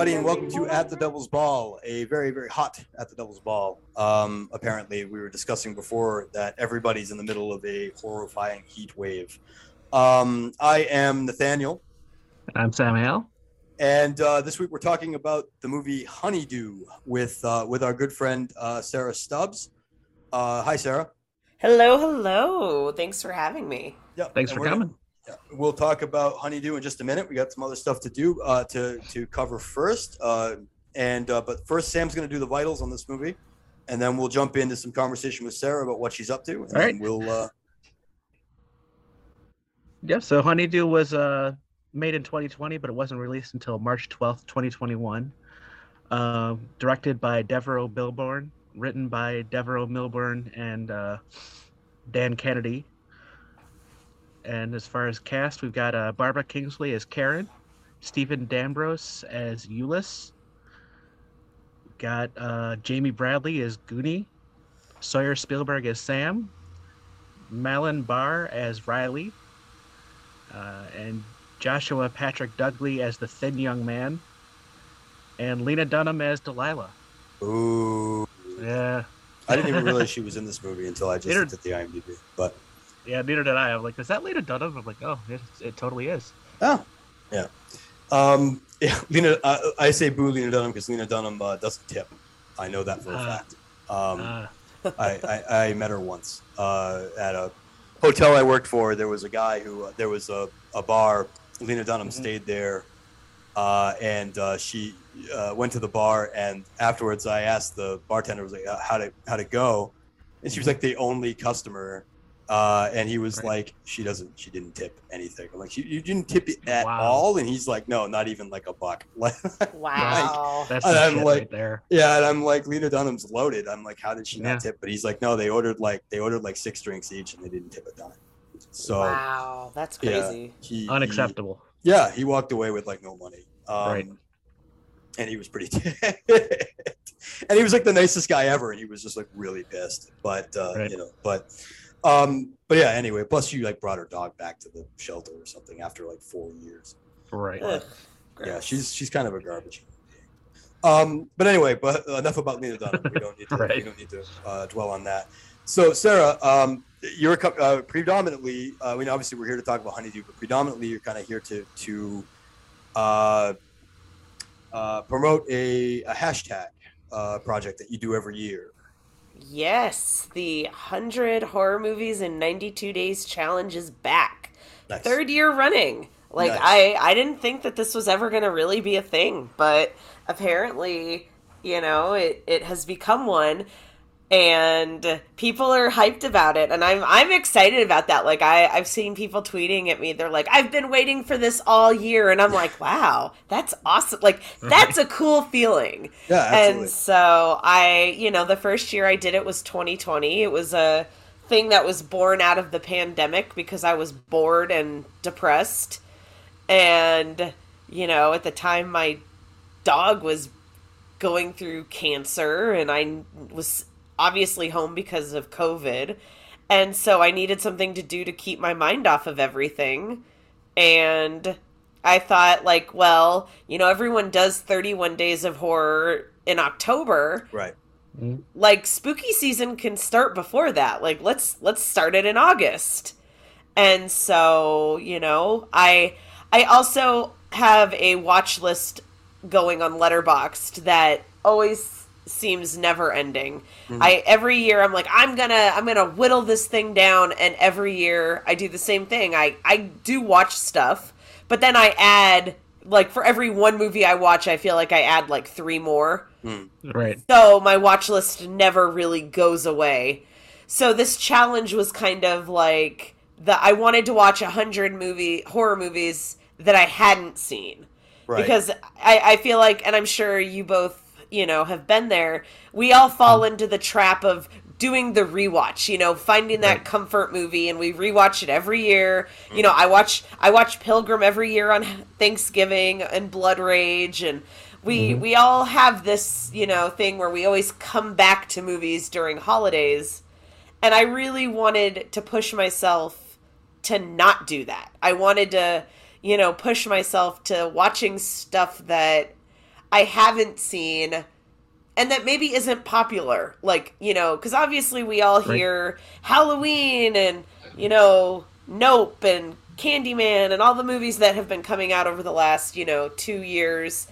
everybody, and welcome to At the Devil's Ball, a very, very hot At the Devil's Ball. Um, apparently, we were discussing before that everybody's in the middle of a horrifying heat wave. Um, I am Nathaniel, And I'm Samuel. and uh, this week we're talking about the movie Honeydew with uh, with our good friend uh, Sarah Stubbs. Uh, hi, Sarah. Hello, hello. Thanks for having me. Yeah, Thanks and for coming. Yeah, we'll talk about honeydew in just a minute. We got some other stuff to do uh, to to cover first, uh, and uh, but first Sam's going to do the vitals on this movie, and then we'll jump into some conversation with Sarah about what she's up to, and All right. we'll uh, Yep. So Honeydew was uh, made in 2020, but it wasn't released until March 12th, 2021. Uh, directed by Devereaux Milburn, written by Devereaux Milburn and uh, Dan Kennedy. And as far as cast, we've got uh, Barbara Kingsley as Karen, Stephen D'Ambrose as Euless, got uh, Jamie Bradley as Goonie, Sawyer Spielberg as Sam, Malin Barr as Riley, uh, and Joshua Patrick Dudley as the thin young man, and Lena Dunham as Delilah. ooh. Yeah, I didn't even realize she was in this movie until I just Neither- looked at the IMDb. But yeah, neither did I. I'm like, is that Lena Dunham? I'm like, oh, it, it totally is. oh, yeah, um, yeah. Lena, uh, I say boo Lena Dunham because Lena Dunham uh, doesn't tip. I know that for a Ah. fact. Um, Uh, I, I, I met her once uh, at a hotel I worked for. There was a guy who uh, there was a, a bar. Lena Dunham Mhm. stayed there, uh, and uh, she uh, went to the bar. And afterwards, I asked the bartender, "Was like uh, how to how to go?" And she was like the only customer. Uh, and he was Right. like, "She doesn't. She didn't tip anything." I'm like, "You, you didn't tip it at Wow. all?" And he's like, "No, not even like a buck." Wow. that's and the I'm shit like- right there. Yeah, and I'm like, Lena Dunham's loaded. I'm like, how did she Yeah. not tip? But he's like, no, they ordered like they ordered like six drinks each, and they didn't tip a dime. So wow. That's crazy. he, he- Unacceptable. yeah, he walked away with like no money. Um, Right. And he was pretty, and he was like the nicest guy ever, and he was just like really pissed. But uh, Right. you know, but um, but yeah. Anyway, plus you like brought her dog back to the shelter or something after like four years. Right. Ugh, Yeah, she's she's kind of a garbage. Um, but anyway, but enough about Lena Dunham. We don't need to we don't need to uh, dwell on that. So, Sarah, um, you're uh, predominantly. Uh, I mean, obviously, we're here to talk about honeydew, but predominantly, you're kind of here to to uh, uh, promote a, a hashtag uh, project that you do every year. Yes, the 100 horror movies in 92 days challenge is back. Nice. Third year running. Like Nice. I I didn't think that this was ever going to really be a thing, but apparently, you know, it it has become one and people are hyped about it and I'm I'm excited about that. Like I I've seen people tweeting at me. They're like, "I've been waiting for this all year." And I'm like, "Wow, that's awesome." Like that's a cool feeling. Yeah, absolutely. And so I, you know, the first year I did it was 2020. It was a thing that was born out of the pandemic because I was bored and depressed. And, you know, at the time my dog was going through cancer and I was obviously home because of COVID. And so I needed something to do to keep my mind off of everything. And I thought, like, well, you know, everyone does 31 days of horror in October. right. Like, spooky season can start before that. Like, let's let's start it in August. And so, you know, I I also have a watch list going on Letterboxd that always seems never ending. Mm-hmm. I every year I'm like I'm going to I'm going to whittle this thing down and every year I do the same thing. I I do watch stuff, but then I add like for every one movie I watch, I feel like I add like 3 more. Hmm. Right. So my watch list never really goes away. So this challenge was kind of like the I wanted to watch a hundred movie horror movies that I hadn't seen Right. because I, I feel like, and I'm sure you both you know have been there. We all fall mm. into the trap of doing the rewatch, you know, finding that Right. comfort movie and we rewatch it every year. You mm. know, I watch I watch Pilgrim every year on Thanksgiving and Blood Rage and we mm-hmm. we all have this, you know, thing where we always come back to movies during holidays. And I really wanted to push myself to not do that. I wanted to, you know, push myself to watching stuff that I haven't seen and that maybe isn't popular. Like, you know, because obviously we all Right. hear Halloween and, you know, Nope and Candyman and all the movies that have been coming out over the last, you know, two years.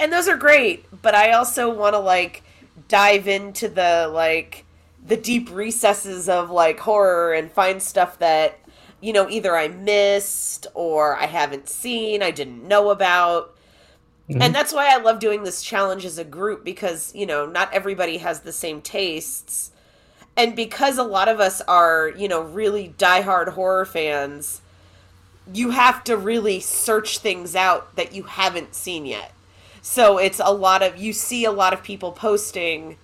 And those are great, but I also want to, like, dive into the, like, the deep recesses of, like, horror and find stuff that, you know, either I missed or I haven't seen, I didn't know about. Mm-hmm. And that's why I love doing this challenge as a group because, you know, not everybody has the same tastes. And because a lot of us are, you know, really diehard horror fans, you have to really search things out that you haven't seen yet. So it's a lot of, you see a lot of people posting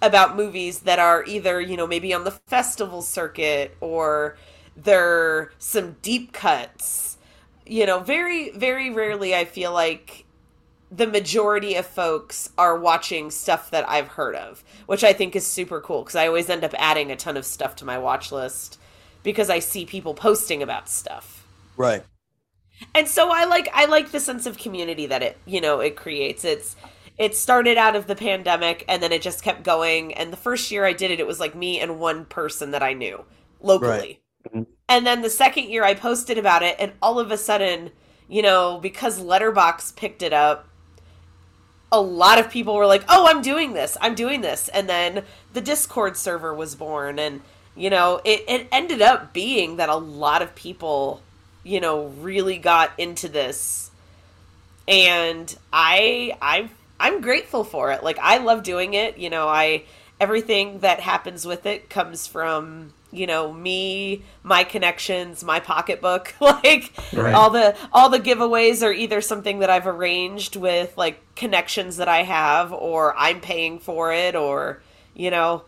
about movies that are either, you know, maybe on the festival circuit or they're some deep cuts. You know, very, very rarely I feel like the majority of folks are watching stuff that I've heard of, which I think is super cool because I always end up adding a ton of stuff to my watch list because I see people posting about stuff. Right. And so I like I like the sense of community that it, you know, it creates. It's it started out of the pandemic and then it just kept going and the first year I did it it was like me and one person that I knew locally. Mhm. And then the second year I posted about it and all of a sudden, you know, because Letterboxd picked it up, a lot of people were like, "Oh, I'm doing this. I'm doing this." And then the Discord server was born and you know, it it ended up being that a lot of people, you know, really got into this. And I I I'm grateful for it. Like I love doing it. You know, I everything that happens with it comes from you know me my connections my pocketbook like Right. all the all the giveaways are either something that i've arranged with like connections that i have or i'm paying for it or you know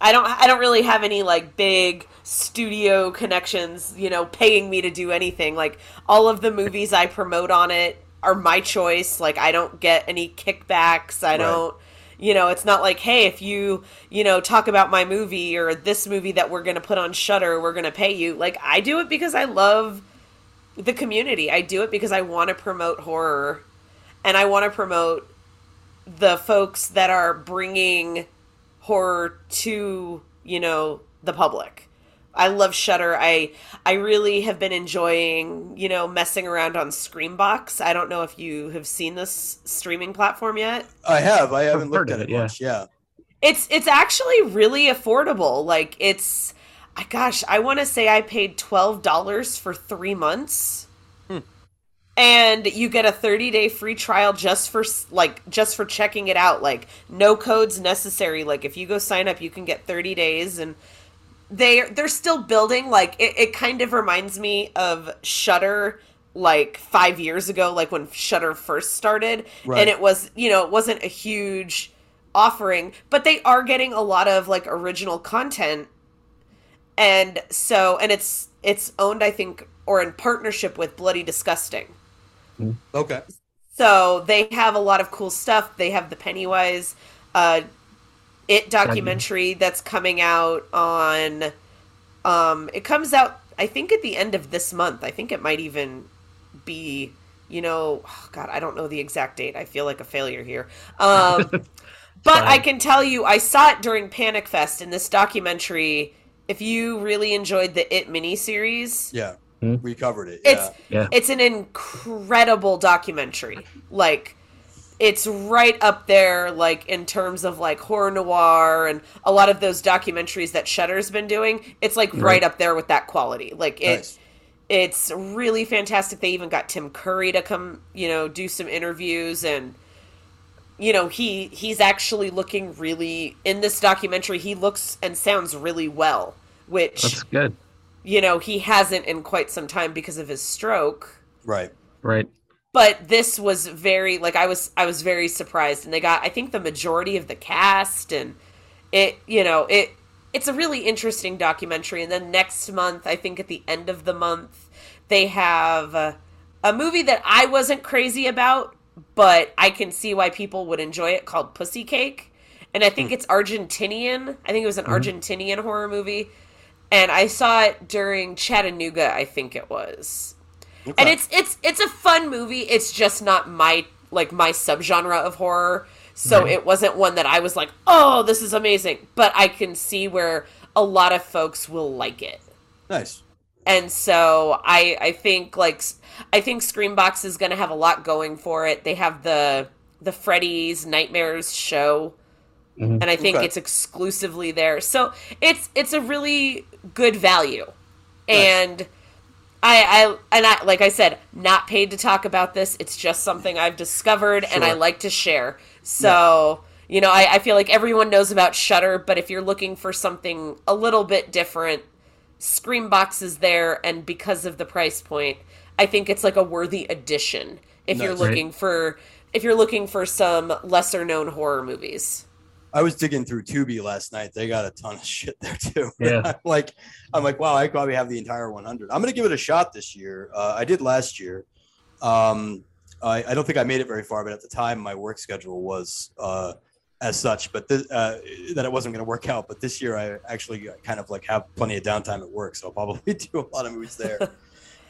i don't i don't really have any like big studio connections you know paying me to do anything like all of the movies i promote on it are my choice like i don't get any kickbacks i Right. don't you know it's not like hey if you you know talk about my movie or this movie that we're going to put on Shudder we're going to pay you. Like i do it because i love the community. I do it because i want to promote horror and i want to promote the folks that are bringing horror to you know the public i love Shudder i i really have been enjoying you know messing around on screambox i don't know if you have seen this streaming platform yet I have. I haven't heard looked at it, it, yeah. much. Yeah. it's it's actually really affordable like it's I gosh i want to say i paid $12 for three months hmm. and you get a 30 day free trial just for like just for checking it out like no codes necessary like if you go sign up you can get 30 days and they they're still building like it, it kind of reminds me of Shudder like five years ago like when Shudder first started Right. and it was you know it wasn't a huge offering but they are getting a lot of like original content and so and it's it's owned i think or in partnership with bloody disgusting Okay. so they have a lot of cool stuff. They have the Pennywise uh it documentary that's coming out on um it comes out I think at the end of this month. I think it might even be you know, oh god, I don't know the exact date. I feel like a failure here. Um but fine. I can tell you I saw it during Panic Fest in this documentary. If you really enjoyed the It miniseries, Yeah. Hmm. We covered it. it's Yeah. Yeah. it's an incredible documentary. Like it's right up there like in terms of like Horror Noire and a lot of those documentaries that Shudder's been doing. It's like right, Right. up there with that quality. Like it Nice. it's really fantastic. They even got Tim Curry to come, you know, do some interviews and you know, he he's actually looking really in this documentary he looks and sounds really well, which That's good. you know, he hasn't in quite some time because of his stroke. Right. Right. But this was very like I was I was very surprised and they got I think the majority of the cast and it you know, it it's a really interesting documentary and then next month, I think at the end of the month, they have uh, a movie that I wasn't crazy about, but I can see why people would enjoy it called Pussy Cake. And I think it's Argentinian. I think it was an Argentinian horror movie. And I saw it during Chattanooga, I think it was. Okay. And it's it's it's a fun movie. It's just not my like my subgenre of horror. So it wasn't one that I was like, "Oh, this is amazing." But I can see where a lot of folks will like it. Nice. And so I I think like I think Screambox is going to have a lot going for it. They have the the Freddy's Nightmares show Mhm. and I think Okay. it's exclusively there. So it's it's a really good value. Nice. And I, I and I like I said, not paid to talk about this. It's just something I've discovered and I like to share. So you know, I, I feel like everyone knows about Shudder, but if you're looking for something a little bit different, Screambox is there, and because of the price point, I think it's like a worthy addition if you're looking for if you're looking for some lesser known horror movies. I was digging through Tubi last night. They got a ton of shit there too. Yeah. I'm like, I'm like, wow, I probably have the entire 100. I'm gonna give it a shot this year. Uh, I did last year. Um, I, I don't think I made it very far, but at the time, my work schedule was uh, as such, but this, uh, that it wasn't going to work out. But this year, I actually kind of like have plenty of downtime at work, so I'll probably do a lot of movies there.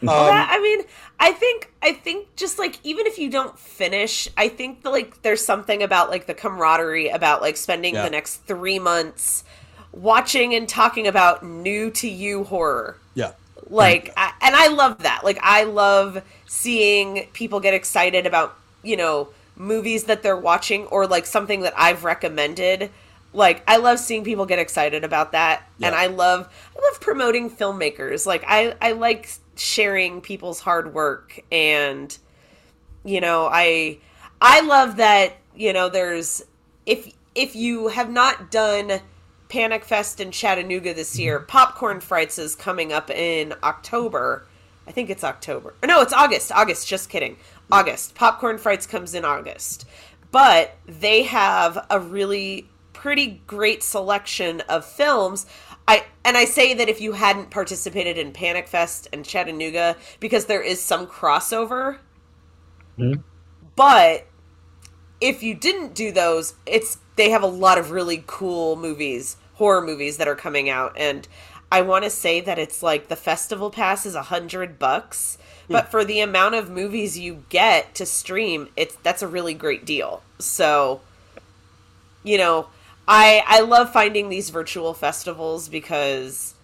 Um, that- I mean, I think I think just like even if you don't finish, I think that, like there's something about like the camaraderie about like spending Yeah. the next three months watching and talking about new to you horror. yeah, Like, I, and I love that. Like, I love seeing people get excited about you know movies that they're watching or like something that I've recommended. Like, I love seeing people get excited about that, and I love I love promoting filmmakers. Like, I I like sharing people's hard work, and you know, I I love that you know there's if if you have not done Panic Fest in Chattanooga this year, Popcorn Frights is coming up in October. I think it's October. No, it's August. August, just kidding. August. Popcorn Frights comes in August. But they have a really pretty great selection of films. I and I say that if you hadn't participated in Panic Fest and Chattanooga because there is some crossover. Mhm. But if you didn't do those, it's they have a lot of really cool movies, horror movies that are coming out, and I want to say that it's like the festival pass is a hundred bucks, but for the amount of movies you get to stream, it's that's a really great deal. So, you know, I I love finding these virtual festivals because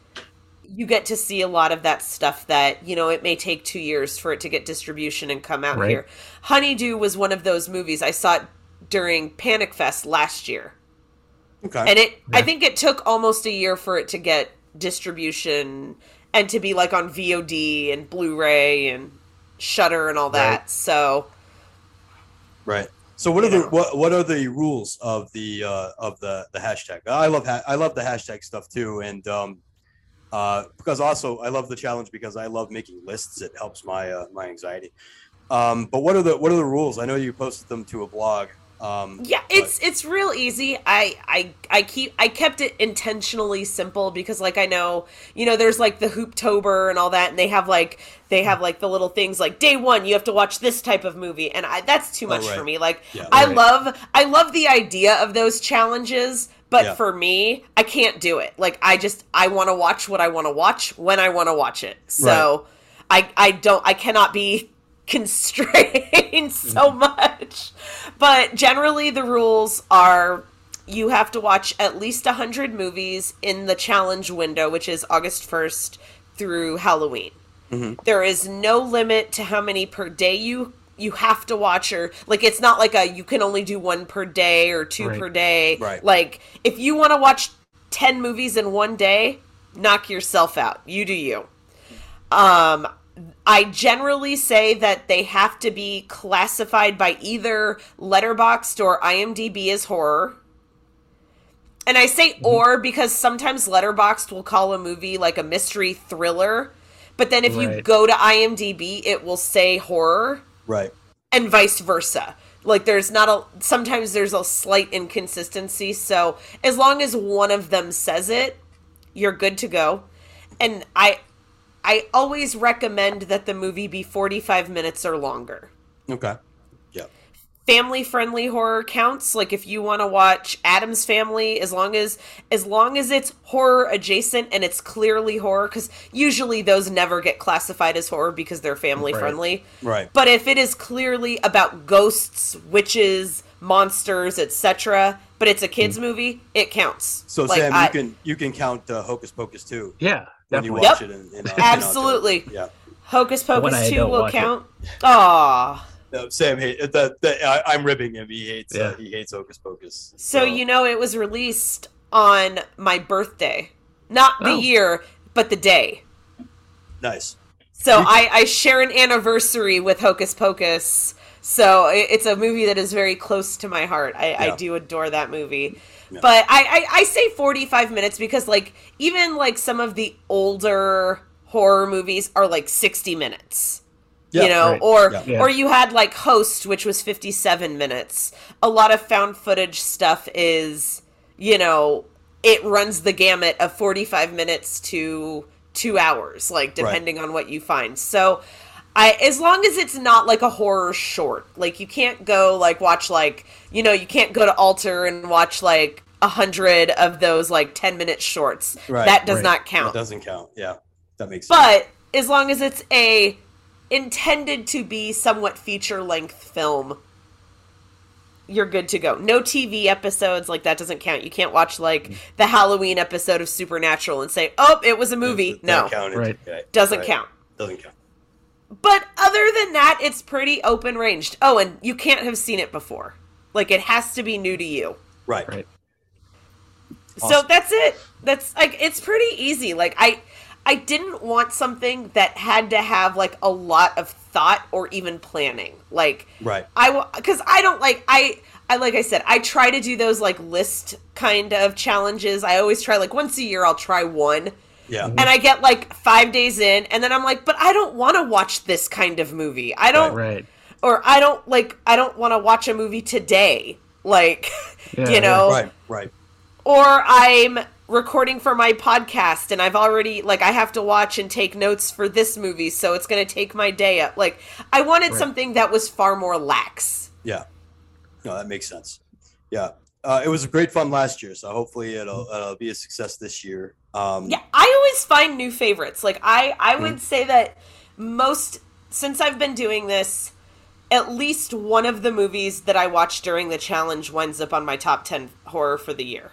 you get to see a lot of that stuff that you know it may take two years for it to get distribution and come out Right. here. Honeydew was one of those movies I saw it during Panic Fest last year, okay. and it I think it took almost a year for it to get distribution and to be like on VOD and Blu-ray and Shudder and all that. Right. So Right. So what are the what what are the rules of the uh, of the the hashtag? I love ha- I love the hashtag stuff too, and um, uh, because also I love the challenge because I love making lists. It helps my uh, my anxiety. Um, but what are the what are the rules? I know you posted them to a blog. Um, Yeah, it's it's real easy. I I I keep I kept it intentionally simple because like I know, you know, there's like the Hooptober and all that and they have like they have like the little things like day 1 you have to watch this type of movie and I that's too much right. for me. Like Yeah. I Right. love I love the idea of those challenges, but Yeah. for me, I can't do it. Like I just I want to watch what I want to watch when I want to watch it. So I I don't I cannot be constrained so much. But generally the rules are you have to watch at least 100 movies in the challenge window, which is August 1st through Halloween. Mhm. There is no limit to how many per day you you have to watch or like it's not like a you can only do one per day or two Right. per day. Right. Like if you want to watch 10 movies in one day, knock yourself out. You do you. Um, I generally say that they have to be classified by either Letterboxd or IMDb as horror. And I say mm-hmm. or because sometimes Letterboxd will call a movie like a mystery thriller, but then if you go to IMDb, it will say horror right. and vice versa. Like there's not a sometimes there's a slight inconsistency. So as long as one of them says it, you're good to go. And I I always recommend that the movie be 45 minutes or longer. Okay. Yeah. family friendly horror counts like if you want to watch Addams Family as long as as long as it's horror adjacent and it's clearly horror because usually those never get classified as horror because they're family Right. friendly Right. but if it is clearly about ghosts witches monsters etc but it's a kids movie it counts So Like, Sam, I- you can you can count uh, Hocus Pocus too Yeah, when you definitely. watch Yep. it. In, in, uh, Absolutely. Yeah. hocus pocus I 2 will count Aww. No, Sam hate the, the I, I'm ribbing him. He hates uh, Yeah. he hates Hocus Pocus. So you know it was released on my birthday. Not the Oh. year, but the day. nice. So I, I share an anniversary with Hocus Pocus. So it's a movie that is very close to my heart. I, I do adore that movie. Yeah. But I, I, I say 45 minutes because like even like some of the older horror movies are like 60 minutes Yeah, you know right. or Yeah. Yeah. or you had like host which was 57 minutes a lot of found footage stuff is you know it runs the gamut of 45 minutes to two hours like depending on what you find so I, as long as it's not like a horror short, like you can't go like watch like you know you can't go to Alter and watch like a hundred of those like ten minute shorts. Right, that does right. not count. That doesn't count. Yeah, that makes sense. But as long as it's a intended to be somewhat feature length film, you're good to go. No TV episodes like that doesn't count. You can't watch like the Halloween episode of Supernatural and say, "Oh, it was a movie." That No, counted. Right. Doesn't Right. count. Doesn't count. But other than that, it's pretty open ranged. Oh, and you can't have seen it before. Like it has to be new to you. Right. Right. So that's it. That's like it's pretty easy. Like I I didn't want something that had to have like a lot of thought or even planning. Like Right. I because I don't like I I like I said I try to do those like list kind of challenges. I always try like once a year I'll try one. Yeah. And I get like 5 days in and then I'm like, "But I don't want to watch this kind of movie. I don't Right. or I don't like I don't want to watch a movie today." Like, Yeah, you know, Right. Right. or I'm recording for my podcast and I've already like I have to watch and take notes for this movie, so it's going to take my day up. Like I wanted Right. something that was far more lax. Yeah. No, that makes sense. Yeah. Uh, it was a great fun last year, so hopefully it'll, it'll be a success this year. Um, Yeah, I always find new favorites. Like I I would say that most since I've been doing this at least one of the movies that I watched during the challenge winds up on my top 10 horror for the year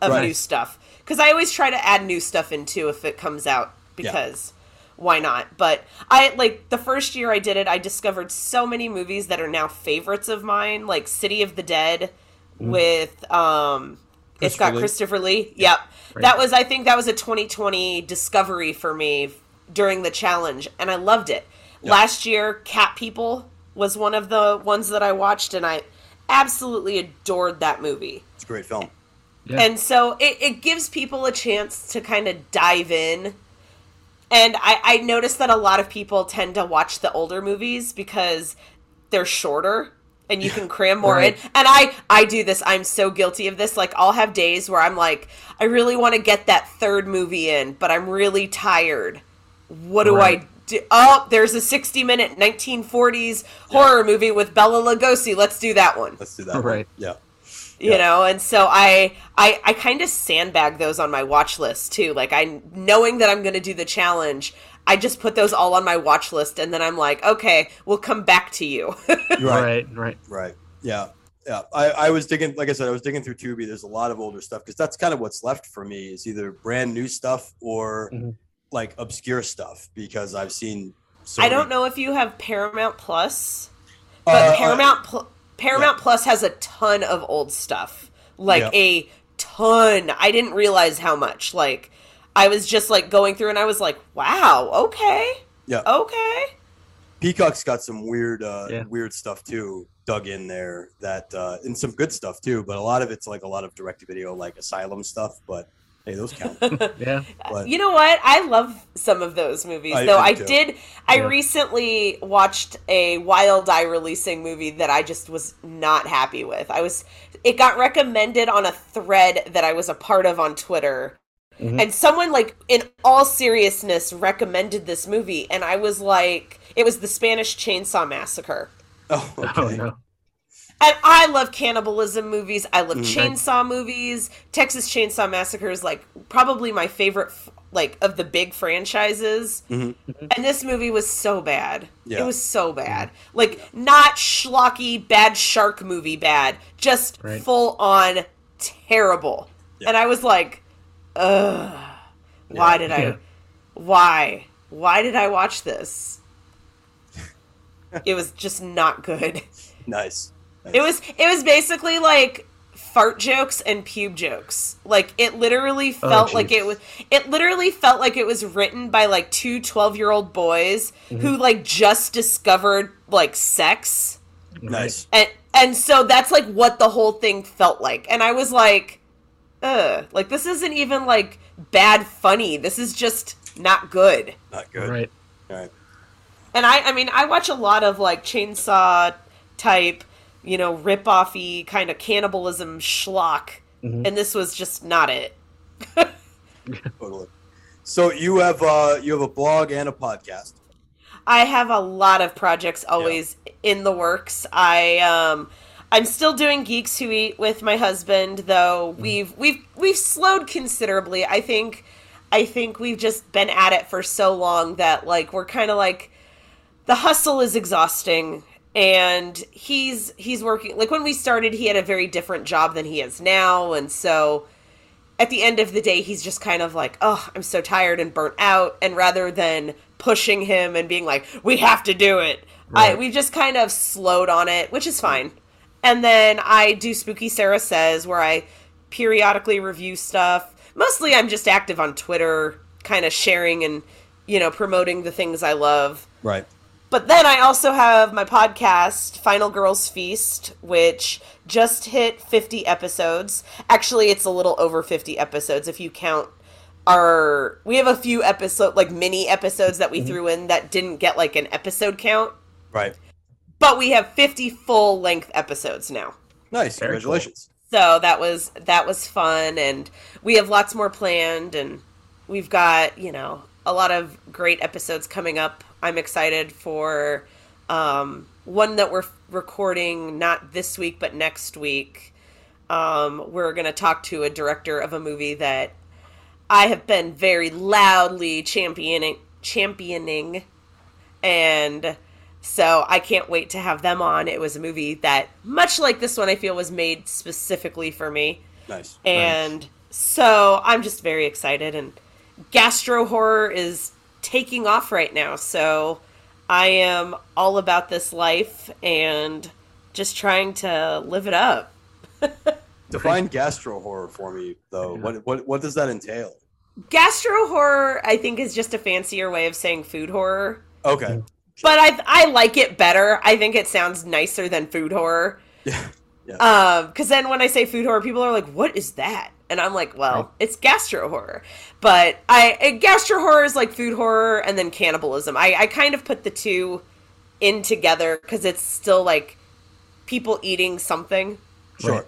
of Right. new stuff. Because I always try to add new stuff in too if it comes out, because why not? But I, like, the first year I did it, I discovered so many movies that are now favorites of mine, like City of the Dead with, um, it's got Christopher Lee. Christopher Lee. Yep. Right. That was, I think that was a 2020 discovery for me during the challenge, and I loved it. Last year, Cat People was one of the ones that I watched, and I absolutely adored that movie. It's a great film. Yeah. And so it, it gives people a chance to kind of dive in. And I, I noticed that a lot of people tend to watch the older movies because they're shorter and you can cram more Right. in. And I, I do this. I'm so guilty of this. Like I'll have days where I'm like, I really want to get that third movie in, but I'm really tired. What do Right. I do? Oh, there's a 60 minute 1940s horror movie with Bela Lugosi. Let's do that one Let's do that. one. Right. Yeah. you Yeah. know and so i i i kind of sandbag those on my watch list too like i knowing that i'm going to do the challenge i just put those all on my watch list and then i'm like okay we'll come back to you right. Right. Right. Right. Yeah. Yeah. I, I was digging, like I said, I was digging through Tubi. There's a lot of older stuff because that's kind of what's left for me is either brand new stuff or Mhm. like obscure stuff because I've seen. So i don't many- know if you have paramount plus Uh, but uh, paramount Pl- paramount plus has a ton of old stuff like Yeah. a ton i didn't realize how much like i was just like going through and i was like wow okay Yeah. okay Peacock's got some weird, uh, Yeah. weird stuff too dug in there that, uh, and some good stuff too. But a lot of it's like a lot of direct to video, like asylum stuff. But hey, those count. Yeah. But You know what? I love some of those movies, I though. do I too. did. I recently watched a Wild Eye releasing movie that I just was not happy with. I was. It got recommended on a thread that I was a part of on Twitter, Mhm. and someone like, in all seriousness, recommended this movie, and I was like, it was the Spanish Chainsaw Massacre. oh, okay. Oh no. And I love cannibalism movies. I love Mhm. chainsaw movies. Texas Chainsaw Massacre is like probably my favorite, f- like of the big franchises. Mhm. And this movie was so bad. Yeah. It was so bad. Like not schlocky bad shark movie bad, just Right. full on terrible. Yeah. And I was like, ugh. Why Yeah. did I? Why? Why did I watch this? it was just not good. Nice. It was it was basically like fart jokes and pube jokes. Like it literally Oh, felt like it was it literally felt like it was written by like two 12-year-old boys Mm-hmm. who like just discovered like sex. nice. And and so that's like what the whole thing felt like. And I was like, ugh, like this isn't even like bad funny. This is just not good. Not good. Right. All right. And I, I mean, I watch a lot of like chainsaw type, you know, rip offy kind of cannibalism schlock, Mhm. and this was just not it. Totally. So you have uh you have a blog and a podcast. I have a lot of projects always in the works. I um I'm still doing Geeks Who Eat with my husband, though mm. we've we've we've slowed considerably. I think I think we've just been at it for so long that like we're kind of like the hustle is exhausting. And he's he's working like when we started he had a very different job than he has now. And so at the end of the day he's just kind of like oh i'm so tired and burnt out. And rather than pushing him and being like we have to do it i Right. we just kind of slowed on it which is fine and then i do spooky sarah says where i periodically review stuff mostly i'm just active on twitter kind of sharing and you know promoting the things i love Right. but then I also have my podcast, Final Girls Feast, which just hit 50 episodes. Actually, it's a little over 50 episodes if you count our. We have a few episode, like mini episodes that we mm-hmm. threw in that didn't get like an episode count, Right. But we have 50 full length episodes now. Nice. Very cool. Congratulations. So that was that was fun, and we have lots more planned, and we've got you know a lot of great episodes coming up. I'm excited for um, one that we're recording not this week but next week. Um, we're gonna talk to a director of a movie that I have been very loudly championing championing, and so I can't wait to have them on. It was a movie that, much like this one, I feel was made specifically for me. Nice. And so I'm just very excited. And gastro horror is taking off right now. So I am all about this life and just trying to live it up. Define gastro horror for me though. Yeah. What what what does that entail? Gastro horror, I think, is just a fancier way of saying food horror. Okay. But I I like it better. I think it sounds nicer than food horror. Yeah. Yeah. Um, because then when I say food horror, people are like, "What is that?" And I'm like, "Well, Right. it's gastro horror." But I uh, gastro horror is like food horror and then cannibalism. I I kind of put the two in together because it's still like people eating something, Sure.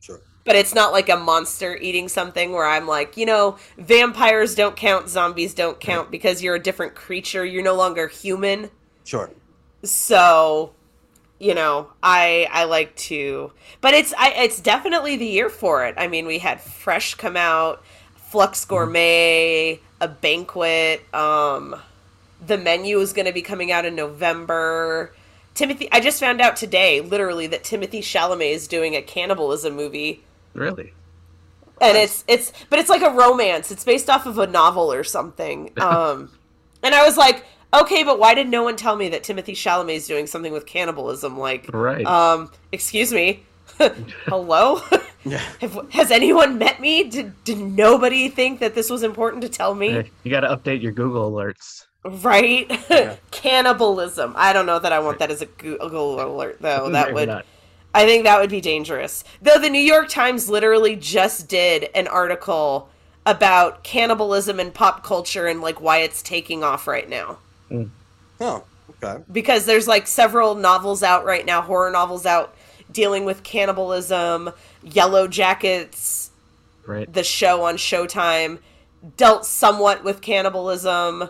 Sure. but it's not like a monster eating something where I'm like, you know, vampires don't count, zombies don't count because you're a different creature. You're no longer human. Sure. so you know i i like to but it's i it's definitely the year for it. I mean we had fresh come out flux gourmet a banquet um the menu is going to be coming out in november. Timothy i just found out today literally that Timothée Chalamet is doing a cannibalism movie. Really? and it's it's but it's like a romance. It's based off of a novel or something. Um and i was like okay but why did no one tell me that Timothée Chalamet is doing something with cannibalism like Right. um excuse me hello Yeah. Have, has anyone met me did, did nobody think that this was important to tell me Hey, you got to update your Google alerts. right Yeah. cannibalism i don't know that i want that as a google alert though that Maybe would not. I think that would be dangerous. Though the New York Times literally just did an article about cannibalism and pop culture and like why it's taking off right now. Oh. Okay. Because there's like several novels out right now, horror novels out dealing with cannibalism. Yellowjackets, Right. the show on Showtime, dealt somewhat with cannibalism.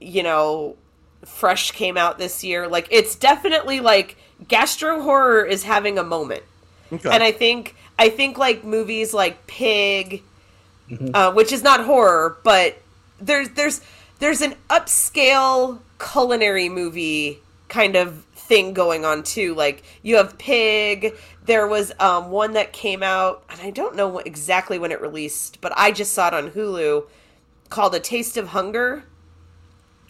You know, Fresh came out this year. Like it's definitely like gastro horror is having a moment. Okay. And I think I think like movies like Pig, uh, which is not horror, but there's there's there's an upscale culinary movie kind of thing going on too. Like you have Pig. There was um, one that came out, and I don't know what, exactly when it released, but I just saw it on Hulu, called A Taste of Hunger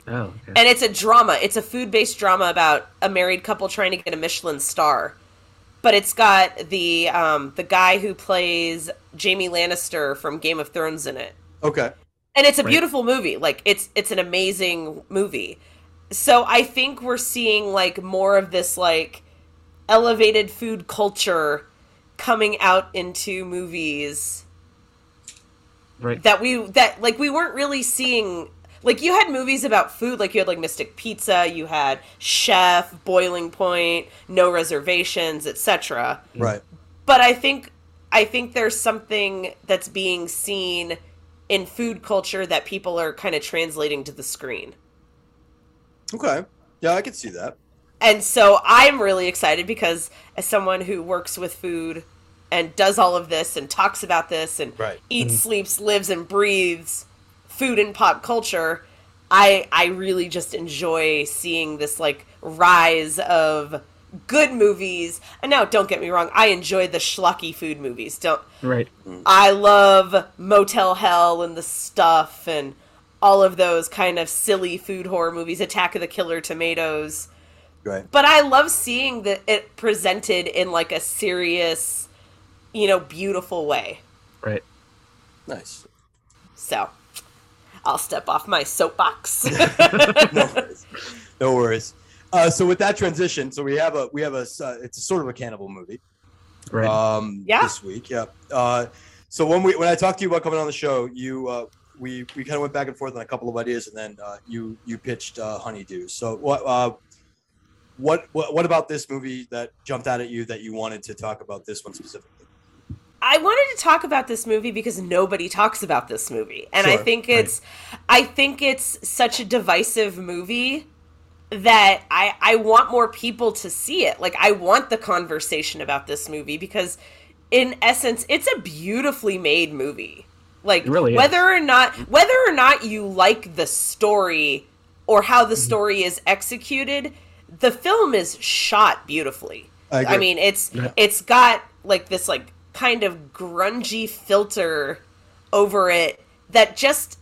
Oh, okay. and it's a drama. It's a food-based drama about a married couple trying to get a Michelin star. But it's got the um, the guy who plays Jaime Lannister from Game of Thrones in it, okay. And it's a Right. beautiful movie. Like it's it's an amazing movie. So I think we're seeing like more of this like elevated food culture coming out into movies right. that we that like we weren't really seeing like you had movies about food like you had like mystic pizza you had chef boiling point no reservations etc Right. but i think i think there's something that's being seen in food culture that people are kind of translating to the screen Okay. Yeah, I can see that. and so i'm really excited because as someone who works with food and does all of this and talks about this and Right. eats mm-hmm. sleeps lives and breathes food and pop culture i i really just enjoy seeing this like rise of good movies and now don't get me wrong i enjoy the schlocky food movies don't Right. I love Motel Hell and the stuff and all of those kind of silly food horror movies, Attack of the Killer Tomatoes. Right. But I love seeing that it presented in like a serious, you know, beautiful way. Right. Nice. So I'll step off my soapbox. no worries. No worries. Uh, so with that transition, so we have a we have a uh, it's a sort of a cannibal movie. Right. Um, Yeah. This week, yeah. Uh, so when we when I talked to you about coming on the show, you uh, we we kind of went back and forth on a couple of ideas, and then uh, you you pitched uh, Honeydew. So what uh, what what what about this movie that jumped out at you that you wanted to talk about this one specifically? I wanted to talk about this movie because nobody talks about this movie. And I think it's I think it's such a divisive movie that I I want more people to see it. Like I want the conversation about this movie because in essence it's a beautifully made movie. Like really whether or not whether or not you like the story or how Mm-hmm. the story is executed, the film is shot beautifully. I agree. I mean, it's Yeah. it's got like this like kind of grungy filter over it that just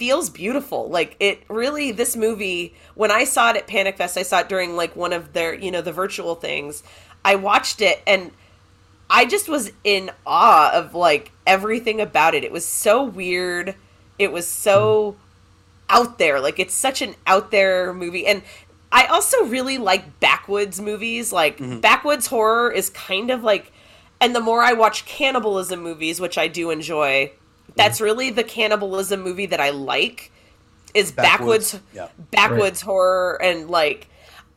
feels beautiful. Like it really this movie when I saw it at Panic Fest, I saw it during like one of their, you know, the virtual things. I watched it and I just was in awe of like everything about it. It was so weird. It was so out there. Like it's such an out there movie. And I also really like backwoods movies. Like mm-hmm. backwoods horror is kind of like and the more I watch cannibalism movies, which I do enjoy, that's really the cannibalism movie that I like is backwoods Backwoods, yeah. backwoods horror and like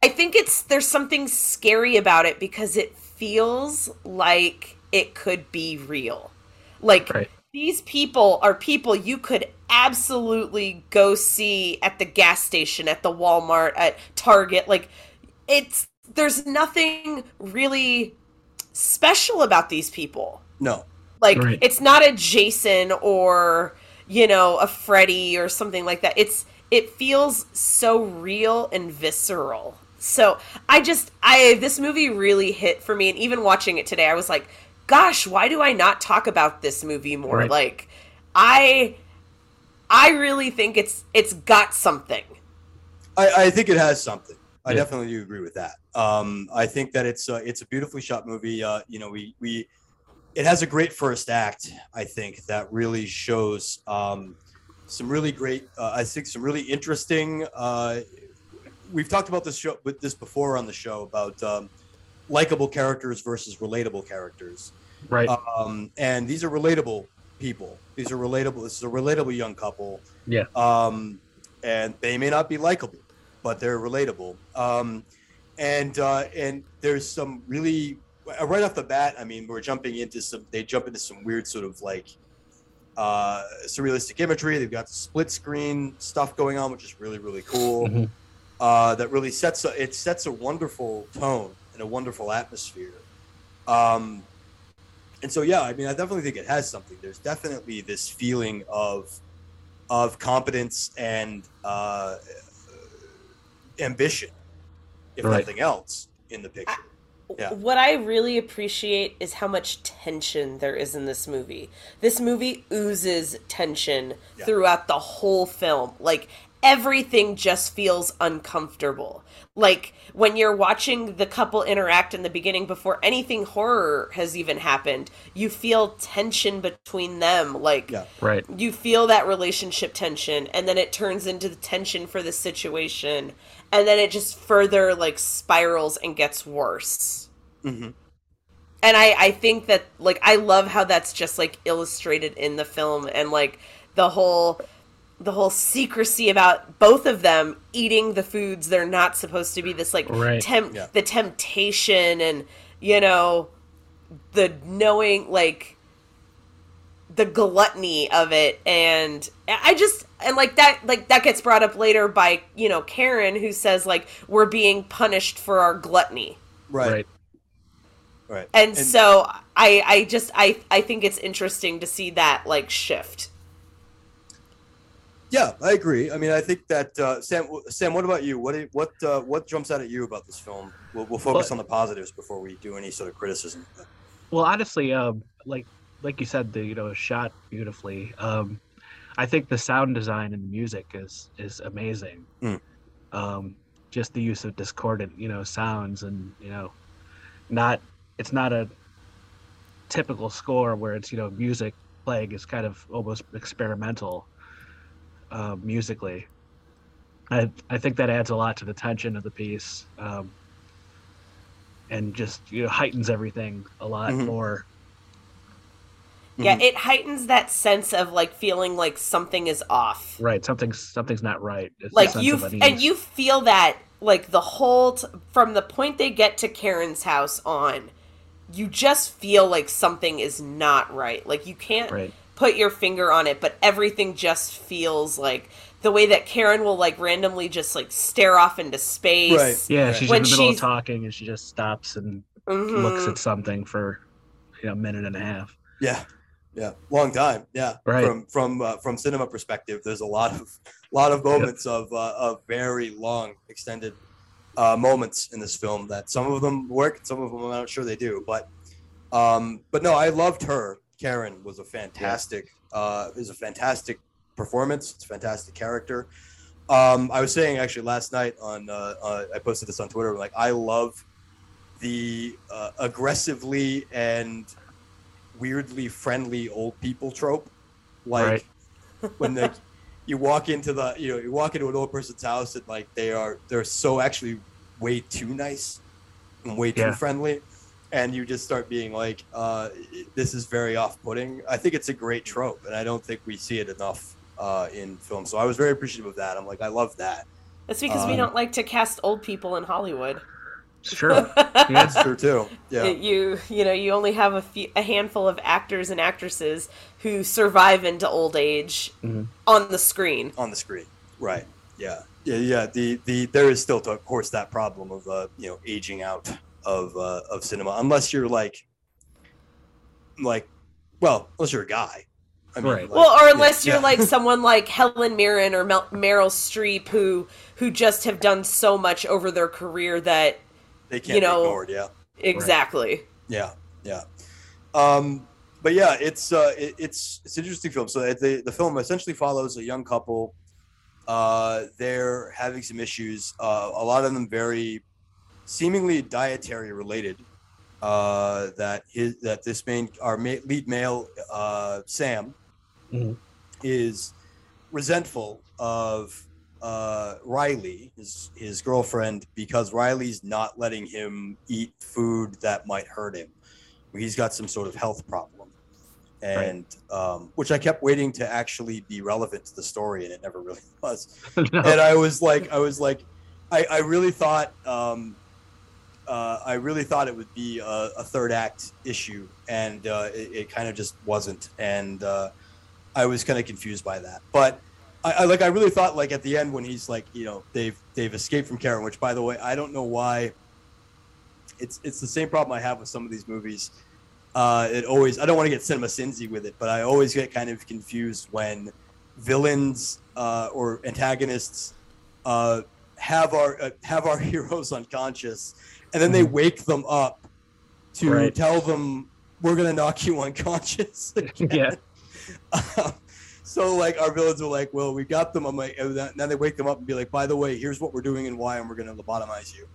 I think it's there's something scary about it because it feels like it could be real. Like Right. these people are people you could absolutely go see at the gas station, at the Walmart, at Target. Like it's there's nothing really special about these people. No. Like Right. it's not a Jason or you know a Freddy or something like that. It's it feels so real and visceral. So I just I this movie really hit for me, and even watching it today, I was like, gosh, why do I not talk about this movie more? Right. Like I I really think it's it's got something. I, I think it has something. I Yeah. definitely do agree with that. Um, I think that it's uh, it's a beautifully shot movie. Uh, you know, we we it has a great first act. I think that really shows um, some really great. Uh, I think some really interesting. Uh, we've talked about this show with this before on the show about um, likable characters versus relatable characters. Right. Um, and these are relatable people. These are relatable. This is a relatable young couple. Yeah. Um, and they may not be likable, but they're relatable. Um, and uh, and there's some really right off the bat. I mean, we're jumping into some. They jump into some weird sort of like uh, surrealistic imagery. They've got split screen stuff going on, which is really really cool. Mhm. uh, that really sets a, it sets a wonderful tone and a wonderful atmosphere. Um, and so yeah, I mean, I definitely think it has something. There's definitely this feeling of of competence and uh, ambition, if Right. nothing else, in the picture. Yeah. What I really appreciate is how much tension there is in this movie. This movie oozes tension Yeah. throughout the whole film. Like everything just feels uncomfortable. Like when you're watching the couple interact in the beginning before anything horror has even happened, you feel tension between them. Like Yeah. Right. you feel that relationship tension and then it turns into the tension for the situation and then it just further like spirals and gets worse hmm and i i think that like i love how that's just like illustrated in the film and like the whole the whole secrecy about both of them eating the foods they're not supposed to be this like Right. temp Yeah. the temptation and you know the knowing like the gluttony of it and i just and like that like that gets brought up later by you know karen who says like we're being punished for our gluttony Right. Right. Right. and, so i i just i i think it's interesting to see that like shift Yeah, I agree. I mean, I think that uh, Sam. Sam, what about you? What what uh, what jumps out at you about this film? We'll, we'll focus on the positives before we do any sort of criticism. Well, honestly, um, like like you said, the you know shot beautifully. Um, I think the sound design and the music is is amazing. Mm. Um, just the use of discordant, you know, sounds and you know, not it's not a typical score where it's you know music playing is kind of almost experimental uh, musically. I I think that adds a lot to the tension of the piece. Um, and just you know heightens everything a lot Mhm. more. yeah Mhm. it heightens that sense of like feeling like something is off Right, something's something's not right. It's like you and you feel that like the whole t- from the point they get to karen's house on you just feel like something is not right like you can't right, put your finger on it but everything just feels like the way that karen will like randomly just like stare off into space Right. yeah, she's When in the middle she's- of talking and she just stops and Mhm. looks at something for you know a minute and a half. Yeah, yeah, long time. Yeah, Right. From from uh, from cinema perspective, there's a lot of lot of moments of uh, of very long, extended uh, moments in this film that some of them work, some of them I'm not sure they do. But um, but no, I loved her. Karen was a fantastic uh, is a fantastic performance. It's a fantastic character. Um, I was saying actually last night on uh, uh, I posted this on Twitter. Like I love the uh, aggressively and weirdly friendly old people trope. Like when they, you walk into the you know you walk into an old person's house and like they are they're so actually way too nice and way too Yeah. friendly and you just start being like uh, this is very off-putting. I think it's a great trope and i don't think we see it enough uh, in film so i was very appreciative of that. I'm like i love that. That's because we Um, don't like to cast old people in hollywood. Sure, that's true too. Yeah. You you know you only have a few a handful of actors and actresses who survive into old age Mhm. on the screen. On the screen. Right. Yeah. Yeah yeah. The the there is still of course that problem of uh you know aging out of uh of cinema unless you're like like well unless you're a guy. I mean Right. like, well or yeah, unless you're yeah. like someone like helen mirren or Mel- meryl streep who who just have done so much over their career that they can't you know- be ignored yeah. exactly. Yeah yeah. Um but yeah it's uh it, it's it's an interesting film. So the the film essentially follows a young couple uh they're having some issues uh a lot of them very seemingly dietary related uh that his that this main our ma- lead male uh sam Mhm. is resentful of uh riley his his girlfriend because riley's not letting him eat food that might hurt him he's got some sort of health problem and um which i kept waiting to actually be relevant to the story and it never really was No. and I was like, I was like, I, I really thought, um, uh, I really thought it would be a, a third act issue, and uh, it, it kind of just wasn't, and uh, I was kind of confused by that. But I, I like I really thought like at the end when he's like you know they've they've escaped from Karen, which by the way I don't know why. It's it's the same problem I have with some of these movies. Uh, it always I don't want to get cinema sinsy with it, but I always get kind of confused when villains uh, or antagonists uh, have our uh, have our heroes unconscious, and then they Mhm. wake them up to Right. tell them we're gonna knock you unconscious. Yeah. Um, so like our villains were like, well, we got them. I'm like, and then then they wake them up and be like, by the way, here's what we're doing and why, and we're gonna lobotomize you.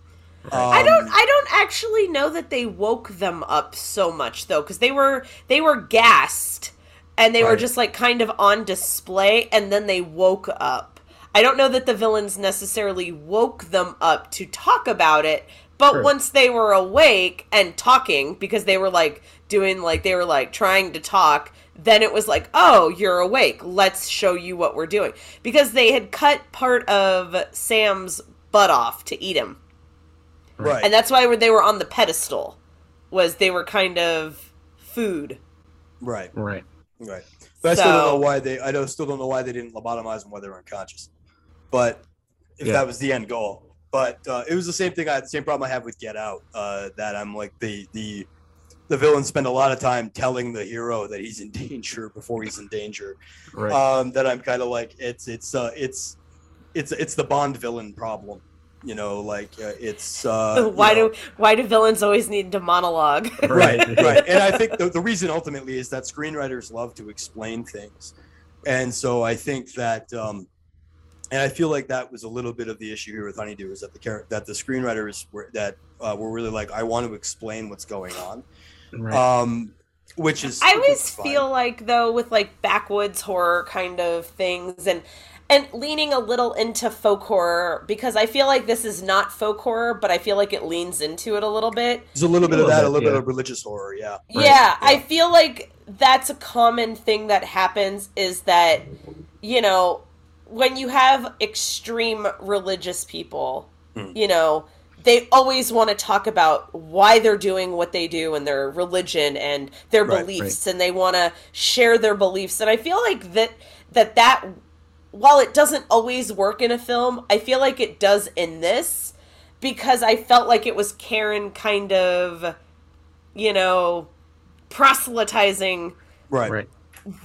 I don't Um, I don't actually know that they woke them up so much though cuz they were they were gassed and they were just like kind of on display and then they woke up. I don't know that the villains necessarily woke them up to talk about it, but Sure. once they were awake and talking because they were like doing like they were like trying to talk, then it was like, "Oh, you're awake. Let's show you what we're doing." Because they had cut part of Sam's butt off to eat him right. and that's why they were on the pedestal was they were kind of food right. Right. Right. But I still don't know why they. I don't, still don't know why they didn't lobotomize them while they were unconscious. But if Yeah. that was the end goal, but uh, it was the same thing. I had the same problem I have with Get Out. Uh, that I'm like the the the villains spend a lot of time telling the hero that he's in danger before he's in danger. Right. Um, that I'm kind of like it's it's uh, it's it's it's the Bond villain problem. You know, like uh, it's uh, why you know, do why do villains always need to monologue right right and i think the, the reason ultimately is that screenwriters love to explain things and so i think that um and i feel like that was a little bit of the issue here with honeydew is that the char- that the screenwriters were that uh, were really like i want to explain what's going on. Right. um which is i always fine. feel like though with like backwoods horror kind of things and and leaning a little into folk horror because i feel like this is not folk horror but i feel like it leans into it a little bit. There's a little bit A of little that a bit, little bit of religious horror yeah Right, Yeah, I feel like that's a common thing that happens is that, you know, when you have extreme religious people, Hmm. you know, they always want to talk about why they're doing what they do and their religion and their Right, beliefs and they want to share their beliefs and I feel like that that that while it doesn't always work in a film, I feel like it does in this because I felt like it was Karen kind of you know proselytizing right right.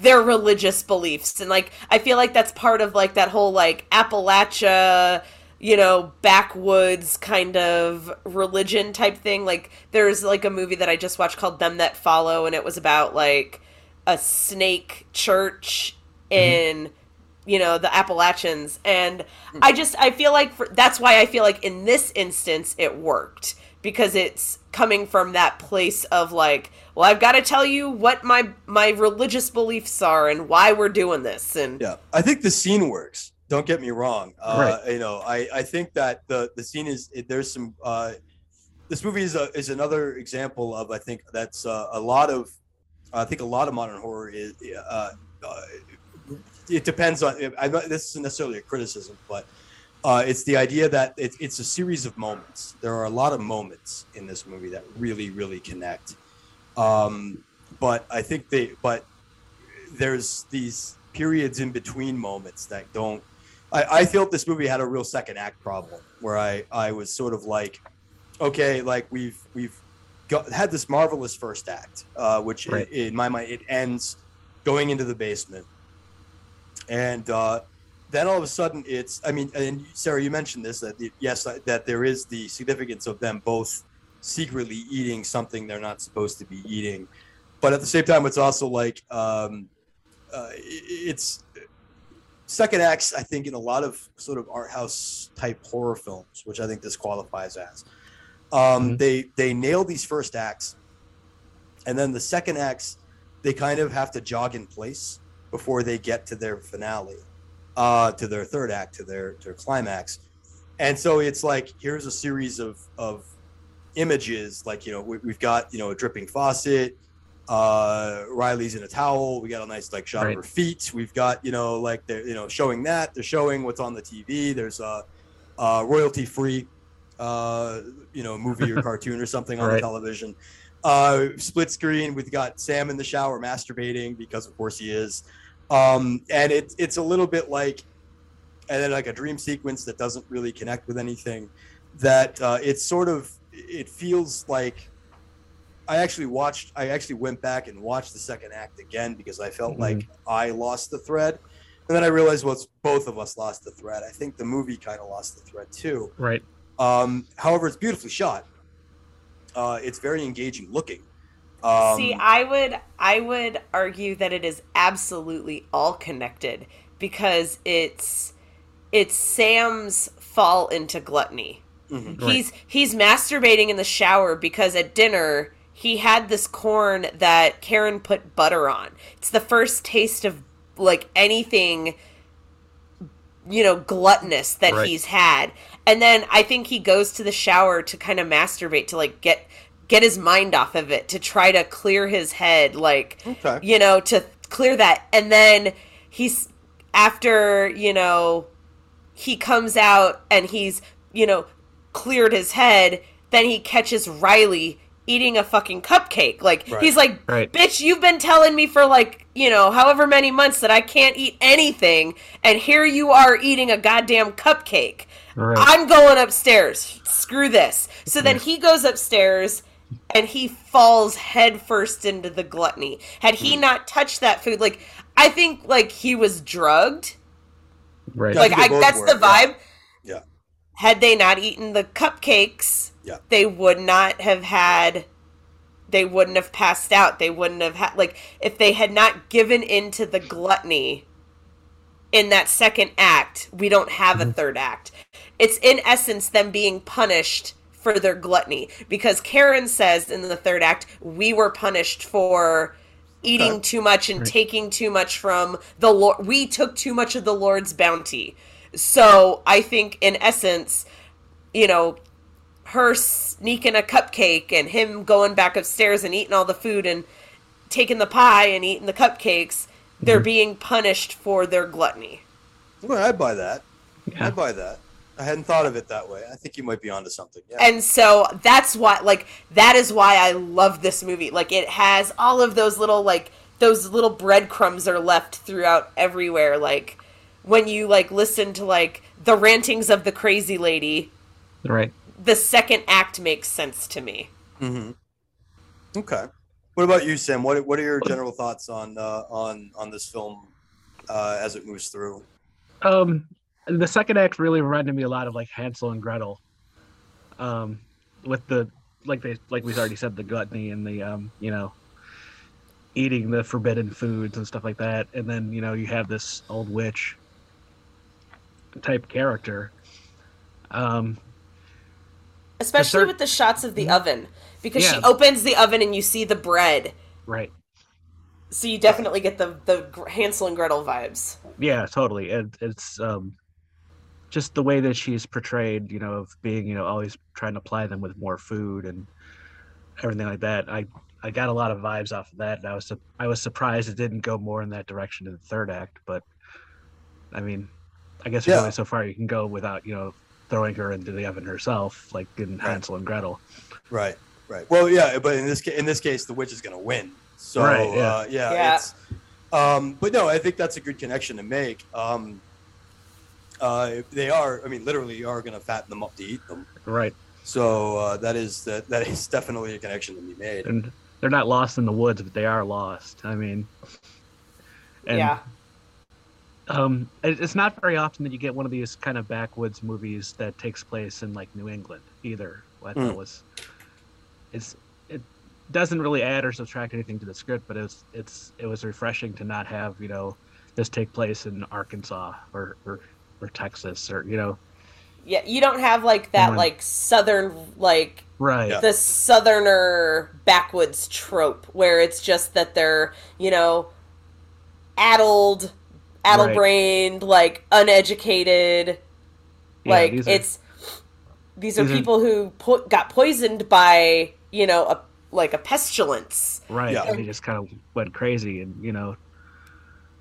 Their religious beliefs. And like i feel like that's part of like that whole like appalachia you know backwoods kind of religion type thing. Like there's like a movie that i just watched called them that follow and it was about like a snake church mm-hmm. in you know the appalachians. And mm. i just i feel like for, that's why i feel like in this instance it worked because it's coming from that place of like well i've got to tell you what my my religious beliefs are and why we're doing this and Yeah, I think the scene works. Don't get me wrong. Uh, You know, I, I think that the the scene is it, there's some. Uh, this movie is a, is another example of I think that's uh, a lot of. I think a lot of modern horror is. Uh, uh, it depends on. I'm not, this isn't necessarily a criticism, but uh, it's the idea that it's it's a series of moments. There are a lot of moments in this movie that really really connect. Um, but I think they but there's these periods in between moments that don't I, I felt this movie had a real second act problem where I, I was sort of like, okay, like we've we've got had this marvelous first act, uh, which Right. i in my mind it ends going into the basement, and uh, then all of a sudden it's I mean, and Sarah, you mentioned this that the, yes that there is the significance of them both secretly eating something they're not supposed to be eating, but at the same time it's also like um, uh, it's second acts i think in a lot of sort of art house type horror films which i think this qualifies as. Um, Mhm. they they nail these first acts and then the second acts they kind of have to jog in place before they get to their finale uh, to their third act to their to their climax. And so it's like here's a series of of images like you know we, we've got you know a dripping faucet uh riley's in a towel we got a nice like shot Right. of her feet we've got you know like they're you know showing that they're showing what's on the tv there's a, uh royalty free uh you know movie or cartoon or something on the television uh split screen we've got sam in the shower masturbating because of course he is um and it's it's a little bit like and then like a dream sequence that doesn't really connect with anything. That uh, it's sort of it feels like I actually watched. I actually went back and watched the second act again because I felt Mhm. like I lost the thread, and then I realized well, it's both of us lost the thread. I think the movie kind of lost the thread too. Right. Um, however, it's beautifully shot. Uh, it's very engaging looking. Um, See, I would I would argue that it is absolutely all connected because it's it's Sam's fall into gluttony. Mhm. Right. He's he's masturbating in the shower because at dinner he had this corn that Karen put butter on. It's the first taste of like anything you know gluttonous that Right. he's had. And then I think he goes to the shower to kind of masturbate to like get get his mind off of it to try to clear his head like Okay. you know, to clear that. And then he's after, you know, he comes out and he's, you know, cleared his head, then he catches Riley eating a fucking cupcake. Like Right. he's like, Right. "Bitch, you've been telling me for like, you know, however many months that I can't eat anything, and here you are eating a goddamn cupcake." Right. I'm going upstairs. Screw this. So then he goes upstairs and he falls headfirst into the gluttony. Had he mm. not touched that food, like I think like he was drugged. right. Like I that's were, the vibe. Yeah. Had they not eaten the cupcakes, Yeah. they would not have had they wouldn't have passed out. They wouldn't have had like if they had not given into the gluttony in that second act, we don't have a mm-hmm. third act. It's in essence them being punished for their gluttony because Karen says in the third act, we were punished for eating too much and taking too much from the Lord. We took too much of the Lord's bounty. So I think in essence, you know, her sneaking a cupcake and him going back upstairs and eating all the food and taking the pie and eating the cupcakes, they're mm-hmm. being punished for their gluttony. Well, I'd buy that. Yeah. I'd buy that. I hadn't thought of it that way. I think you might be onto something. Yeah. And so that's why like that is why I love this movie. Like it has all of those little like those little breadcrumbs are left throughout everywhere like when you like listen to like the rantings of the crazy lady, Right. the second act makes sense to me. hmm Okay. What about you, Sam? What What are your general thoughts on uh, on on this film uh, as it moves through? Um, the second act really reminded me a lot of like Hansel and Gretel, um, with the like they like we've already said the gluttony and the um you know eating the forbidden foods and stuff like that, and then you know you have this old witch type character. Um, Especially third- with the shots of the oven because she opens the oven and you see the bread. right. So you definitely get the the Hansel and Gretel vibes. Yeah, totally. It, it's um, just the way that she's portrayed, you know, of being, you know, always trying to ply them with more food and everything like that. I I got a lot of vibes off of that, and I was I was surprised it didn't go more in that direction in the third act. But I mean, I guess there's Yeah. only so far you can go without, you know, throwing her into the oven herself, like in Right. Hansel and Gretel. Right. Right. Well, yeah, but in this ca- in this case, the witch is going to win. So Right, yeah. Uh, yeah, Yeah. It's, um, but no, I think that's a good connection to make. Um, uh, they are. I mean, literally, you are going to fatten them up to eat them. Right. So uh, that is that that is definitely a connection to be made. And they're not lost in the woods, but they are lost. I mean, and yeah. Um it- it's not very often that you get one of these kind of backwoods movies that takes place in like new england either i thought Mm. was it's it doesn't really add or subtract anything to the script but it's it's it was refreshing to not have you know this take place in arkansas or or, or texas or you know Yeah, you don't have like that like southern like right Yeah. the southerner backwoods trope where it's just that they're, you know, addled, addle-brained, like uneducated. Yeah, like these are- it's these are these are- people who po- got poisoned by, you know, a like a pestilence, right Yeah. and they just kind of went crazy and you know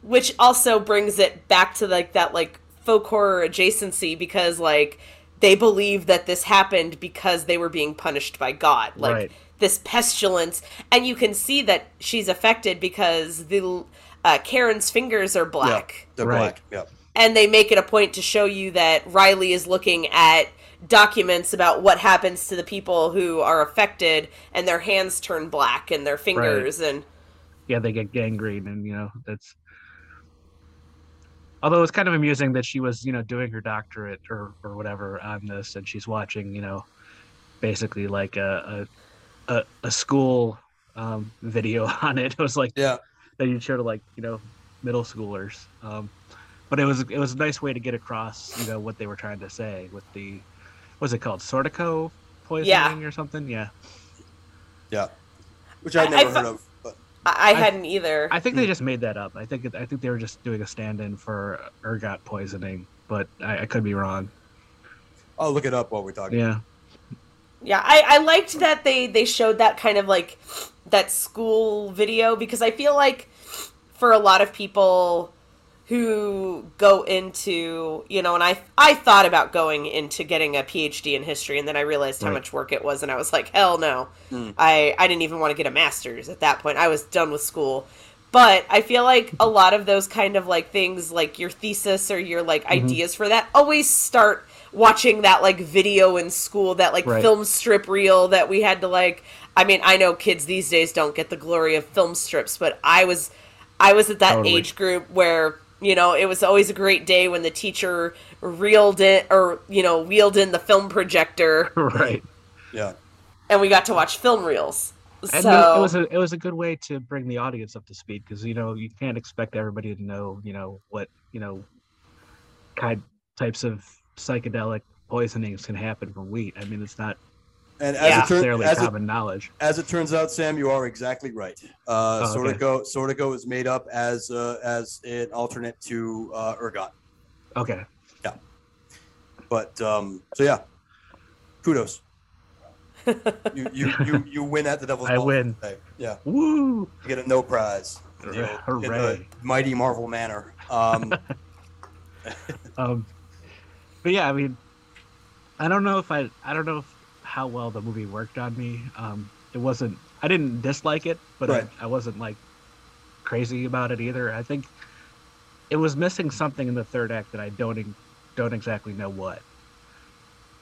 which also brings it back to like that like folk horror adjacency because like they believe that this happened because they were being punished by God. Like Right. this pestilence and you can see that she's affected because the uh, Karen's fingers are black. Yeah, they're Right. black. Yeah. and they make it a point to show you that Riley is looking at documents about what happens to the people who are affected and their hands turn black and their fingers and yeah, they get gangrene, and you know that's. Although it's kind of amusing that she was, you know, doing her doctorate or or whatever on this, and she's watching, you know, basically like a a, a, a school um, video on it. It was like Yeah. That you'd show to like you know middle schoolers. Um, but it was it was a nice way to get across, you know, what they were trying to say with the, what's it called, Sordico poisoning or something? Yeah. Yeah. Which I'd I- I never fu- heard of. But I, I I- hadn't either. I think Hmm. they just made that up. I think it- I think they were just doing a stand-in for ergot poisoning, but I, I could be wrong. I'll look it up while we're talking. Yeah, Yeah, I, I liked that they they showed that kind of like that school video because I feel like for a lot of people who go into you know and I I thought about going into getting a PhD in history and then I realized how Right. much work it was and I was like hell no Mm. I I didn't even want to get a master's at that point I was done with school but I feel like a lot of those kind of like things like your thesis or your like ideas for that always start watching that like video in school that like Right. film strip reel that we had to like I mean I know kids these days don't get the glory of film strips but I was I was at that Totally. age group where you know it was always a great day when the teacher reeled in or you know wheeled in the film projector right. Yeah. and we got to watch film reels And so it was a it was a good way to bring the audience up to speed because you know you can't expect everybody to know you know what you know kind types of psychedelic poisonings can happen from wheat. I mean, it's not And as Yeah. it turns necessarily as it, knowledge. as it turns out, Sam, you are exactly right. Uh, Oh, okay. Sordico Sordico is made up as uh, as an alternate to uh, ergot. Okay, Yeah. But um, so yeah, kudos. you, you you you win at the devil's I Ball win. today. Yeah, woo! you get a no prize. in the old- in the Hooray. mighty Marvel manner. Um, Um, but yeah, I mean, I don't know if I I don't know if, how well the movie worked on me. Um, it wasn't. I didn't dislike it, but Right. I, I wasn't like crazy about it either. I think it was missing something in the third act that I don't don't exactly know what,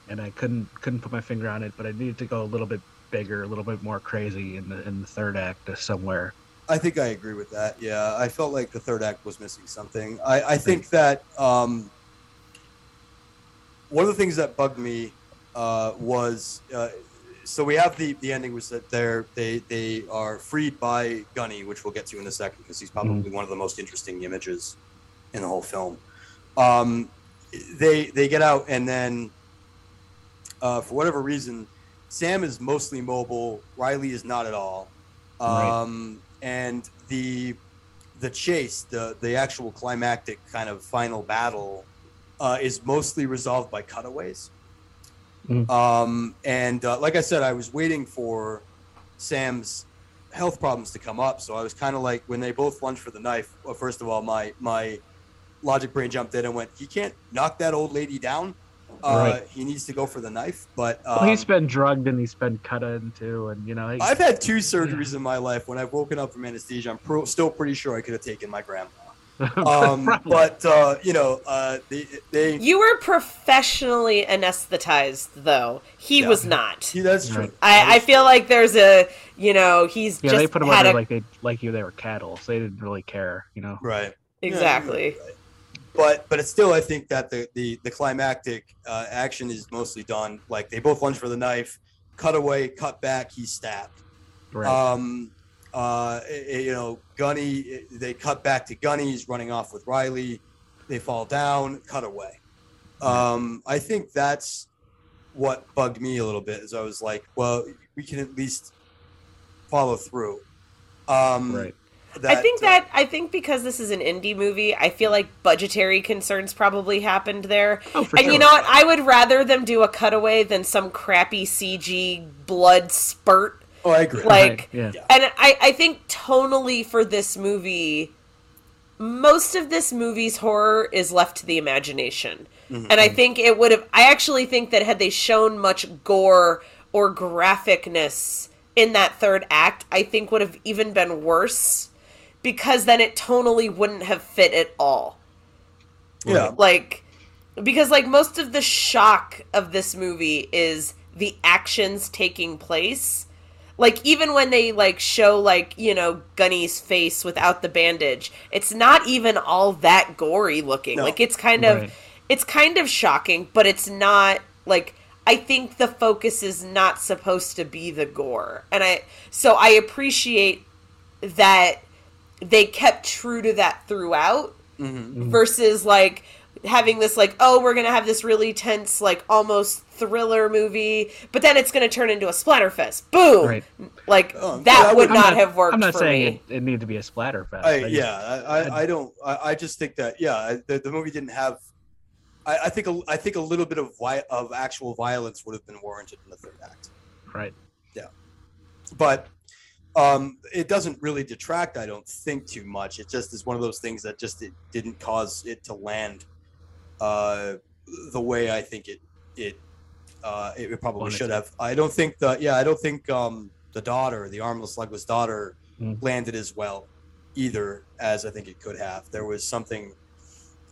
and I couldn't couldn't put my finger on it. But I needed to go a little bit bigger, a little bit more crazy in the in the third act somewhere. I think I agree with that. Yeah, I felt like the third act was missing something. I, I think that um, one of the things that bugged me uh, was uh, so we have the the ending was that they're they they are freed by Gunny, which we'll get to in a second because he's probably one of the most interesting images in the whole film. Um, they they get out and then uh, for whatever reason, Sam is mostly mobile. Riley is not at all. Um, and the the chase, the the actual climactic kind of final battle, uh, is mostly resolved by cutaways. Mm. Um, and uh, like I said, I was waiting for Sam's health problems to come up. So I was kind of like, when they both lunged for the knife. Well, first of all, my my logic brain jumped in and went, "He can't knock that old lady down. Uh, Right. He needs to go for the knife." But um, well, he's been drugged and he's been cut into, and you know, he, I've had two surgeries in my life. When I've woken up from anesthesia, I'm pro- still pretty sure I could have taken my grandma. Um, but uh, you know, uh, they, they you were professionally anesthetized though he Yeah. was not see, that's true. Right. I, I feel like there's a you know he's yeah, just they put him had under a like they like you they were cattle, so they didn't really care, you know. right. exactly Yeah, right. But but it's still, I think that the the, the climactic uh, action is mostly done like they both lunge for the knife, cut away, cut back, he's stabbed. Right. Um, uh, you know, Gunny, they cut back to Gunny. He's running off with Riley. They fall down, cut away. Um, I think that's what bugged me a little bit. Is I was like, well, we can at least follow through. Um, right. I think uh, that I think because this is an indie movie, I feel like budgetary concerns probably happened there. Oh, for and sure. you know what? I would rather them do a cutaway than some crappy CG blood spurt. Oh, I agree. Like, Right, yeah. Yeah. and I, I think tonally for this movie, most of this movie's horror is left to the imagination. Mhm. And I think it would have, I actually think that had they shown much gore or graphicness in that third act, I think would have even been worse because then it tonally wouldn't have fit at all. Yeah. like because like most of the shock of this movie is the actions taking place like even when they like show like you know gunny's face without the bandage it's not even all that gory looking No. like it's kind of Right. it's kind of shocking but it's not like i think the focus is not supposed to be the gore and i so i appreciate that they kept true to that throughout Mm-hmm. versus like having this like oh we're gonna have this really tense like almost thriller movie but then it's gonna turn into a splatterfest boom Right. like Oh, that yeah, I would would- not I'm have worked I'm not for saying me it, it needed to be a splatter fest. I, just- yeah, I, I, I don't. I, I just think that yeah, the, the movie didn't have. I, I think a, I think a little bit of vi- of actual violence would have been warranted in the third act, Right. Yeah but um, it doesn't really detract. I don't think too much. It just is one of those things that just it didn't cause it to land uh, the way I think it it uh, it probably should have. I don't think the yeah I don't think um, the daughter, the armless legless daughter, Mm. landed as well either as I think it could have. There was something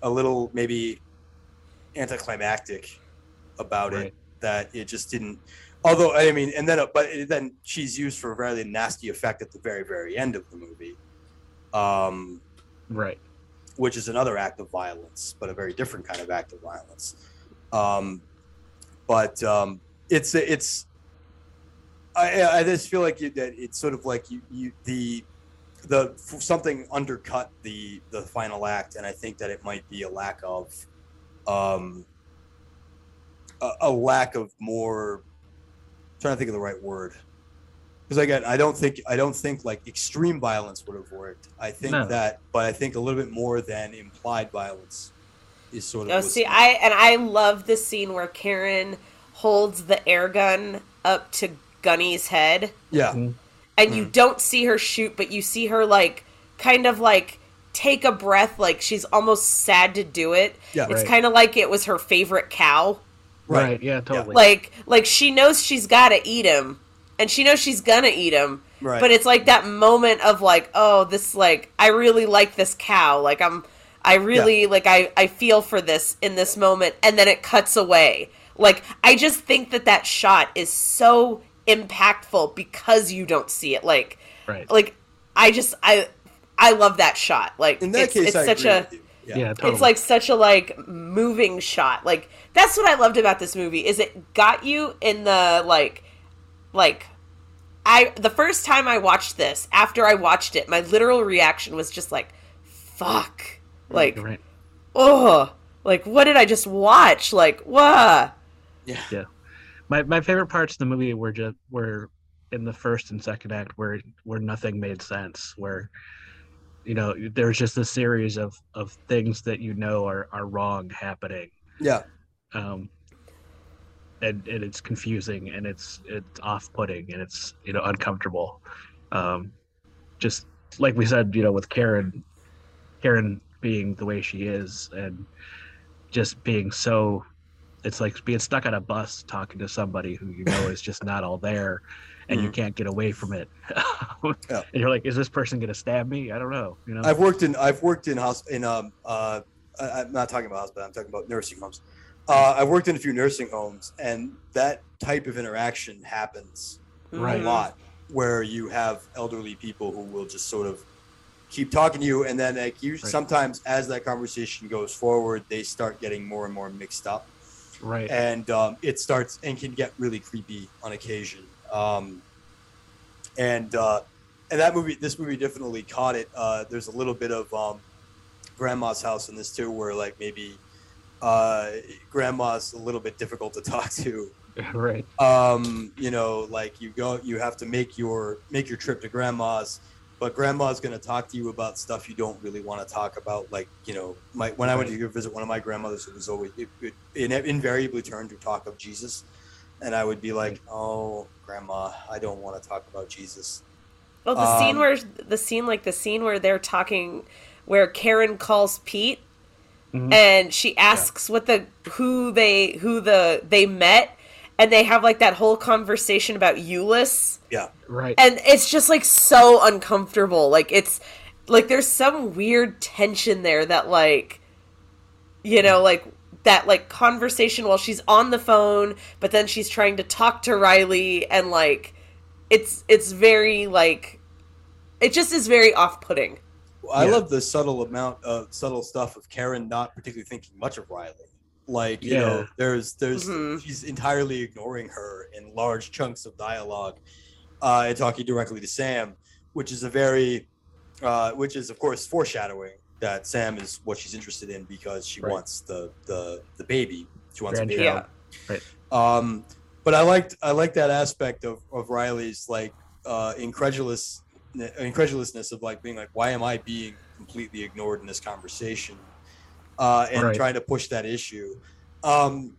a little maybe anticlimactic about it that it just didn't. Although I mean, and then uh, but it- then she's used for a very nasty effect at the very very end of the movie, um, Right. Which is another act of violence, but a very different kind of act of violence. Um, but um, it's it's. I, I just feel like you, that it's sort of like you, you the the something undercut the the final act, and I think that it might be a lack of um, a, a lack of more. trying to think of the right word because again, I don't think I don't think like extreme violence would have worked. I think No. that, but I think a little bit more than implied violence is sort of. oh see i and i love the scene where karen holds the air gun up to gunny's head yeah, Mhm. and you don't see her shoot but you see her like kind of like take a breath like she's almost sad to do it Yeah. it's Right. kind of like it was her favorite cow Right. Right. Yeah. Totally. like like she knows she's got to eat him and she knows she's gonna eat him right. but it's like that moment of like oh this like i really like this cow like i'm i really like i i feel for this in this moment and then it cuts away like i just think that that shot is so impactful because you don't see it like right. like i just i i love that shot like in that it's, case, it's I such agree a. Yeah. Yeah. totally. it's like such a like moving shot like that's what i loved about this movie is it got you in the like like i the first time i watched this after i watched it my literal reaction was just like fuck like right. oh like what did i just watch like what yeah, My my favorite parts of the movie were just were in the first and second act where where nothing made sense. Where you know there's just a series of of things that you know are are wrong happening. yeah, um, and, and it's confusing and it's it's off-putting and it's you know uncomfortable um, just like we said you know with karen karen being the way she is and just being so it's like being stuck on a bus talking to somebody who you know is just not all there and you Mhm. can't get away from it Yeah. and you're like is this person gonna stab me i don't know you know I've worked in I've worked in hosp in um uh I'm not talking about hospital. I'm talking about nursing homes. Uh, I've worked in a few nursing homes, and that type of interaction happens Right. a lot, where you have elderly people who will just sort of keep talking to you, and then like you Right. sometimes as that conversation goes forward, they start getting more and more mixed up. right and um, it starts and can get really creepy on occasion. Um, and uh, and that movie, this movie definitely caught it. Uh, there's a little bit of um, grandma's house in this too, where like maybe uh, grandma's a little bit difficult to talk to. right Um, you know, like you go, you have to make your make your trip to grandma's. But grandma's going to talk to you about stuff you don't really want to talk about. Like, you know, my, when I went to go visit one of my grandmothers, it was always, it, it, it invariably turned to talk of Jesus. And I would be like, oh, grandma, I don't want to talk about Jesus. well the scene Um, where the scene like the scene where they're talking where karen calls pete Mhm. and she asks what the who they who the they met and they have like that whole conversation about Euless Yeah. right and it's just like so uncomfortable like it's like there's some weird tension there that like You know, like that like conversation while she's on the phone, but then she's trying to talk to Riley and like it's it's very like it just is very off-putting. Well, I Yeah. love the subtle amount of subtle stuff of Karen not particularly thinking much of Riley. Like you know, Yeah. there's there's Mhm. she's entirely ignoring her in large chunks of dialogue, uh, and talking directly to Sam, which is a very, uh, which is of course foreshadowing that Sam is what she's interested in because she Right. wants the the the baby. She wants a baby. Grandchild. Yeah. Um, but I liked I liked that aspect of, of Riley's like uh, incredulous incredulousness of like being like, why am I being completely ignored in this conversation, uh, and Right. trying to push that issue. Um,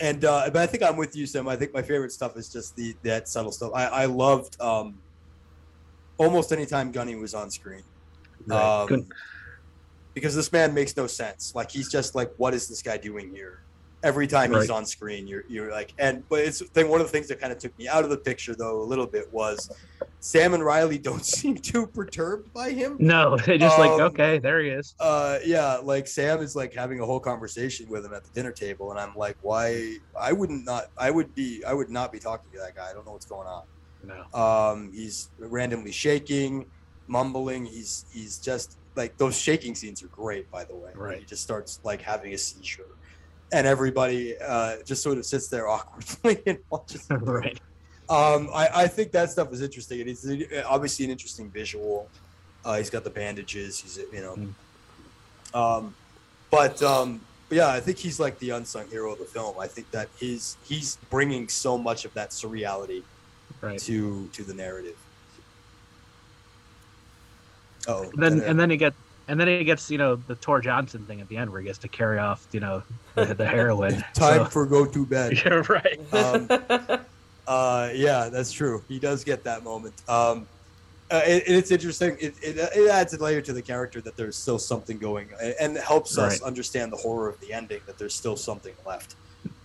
and uh, but I think I'm with you, Sam. I think my favorite stuff is just the that subtle stuff. I, I loved um, almost anytime Gunny was on screen. Right. Um, because this man makes no sense. Like he's just like, what is this guy doing here? Every time he's on screen, you're you're like, and but it's thing. One of the things that kind of took me out of the picture though a little bit was Sam and Riley don't seem too perturbed by him. No, they just like Um, okay, there he is. Uh, yeah, like Sam is like having a whole conversation with him at the dinner table, and I'm like, why? I wouldn't not. I would be. I would not be talking to that guy. I don't know what's going on. No. Um, he's randomly shaking, mumbling. He's he's just like those shaking scenes are great, by the way. Right. He just starts like having a seizure, and everybody uh, just sort of sits there awkwardly and watches. him do it. right. Um, I, I think that stuff is interesting. It is obviously an interesting visual. Uh, he's got the bandages. He's you know, Mm. um, but um, but yeah, I think he's like the unsung hero of the film. I think that he's he's bringing so much of that surreality Right. to to the narrative. Oh, then and then he get and then he gets you know the Tor Johnson thing at the end where he gets to carry off you know the, the heroin. time So- for go to bed. yeah, right. Um, Uh, yeah, that's true. He does get that moment. Um, uh, it, it's interesting. It, it, it adds a layer to the character that there's still something going, and helps us Right. understand the horror of the ending. That there's still something left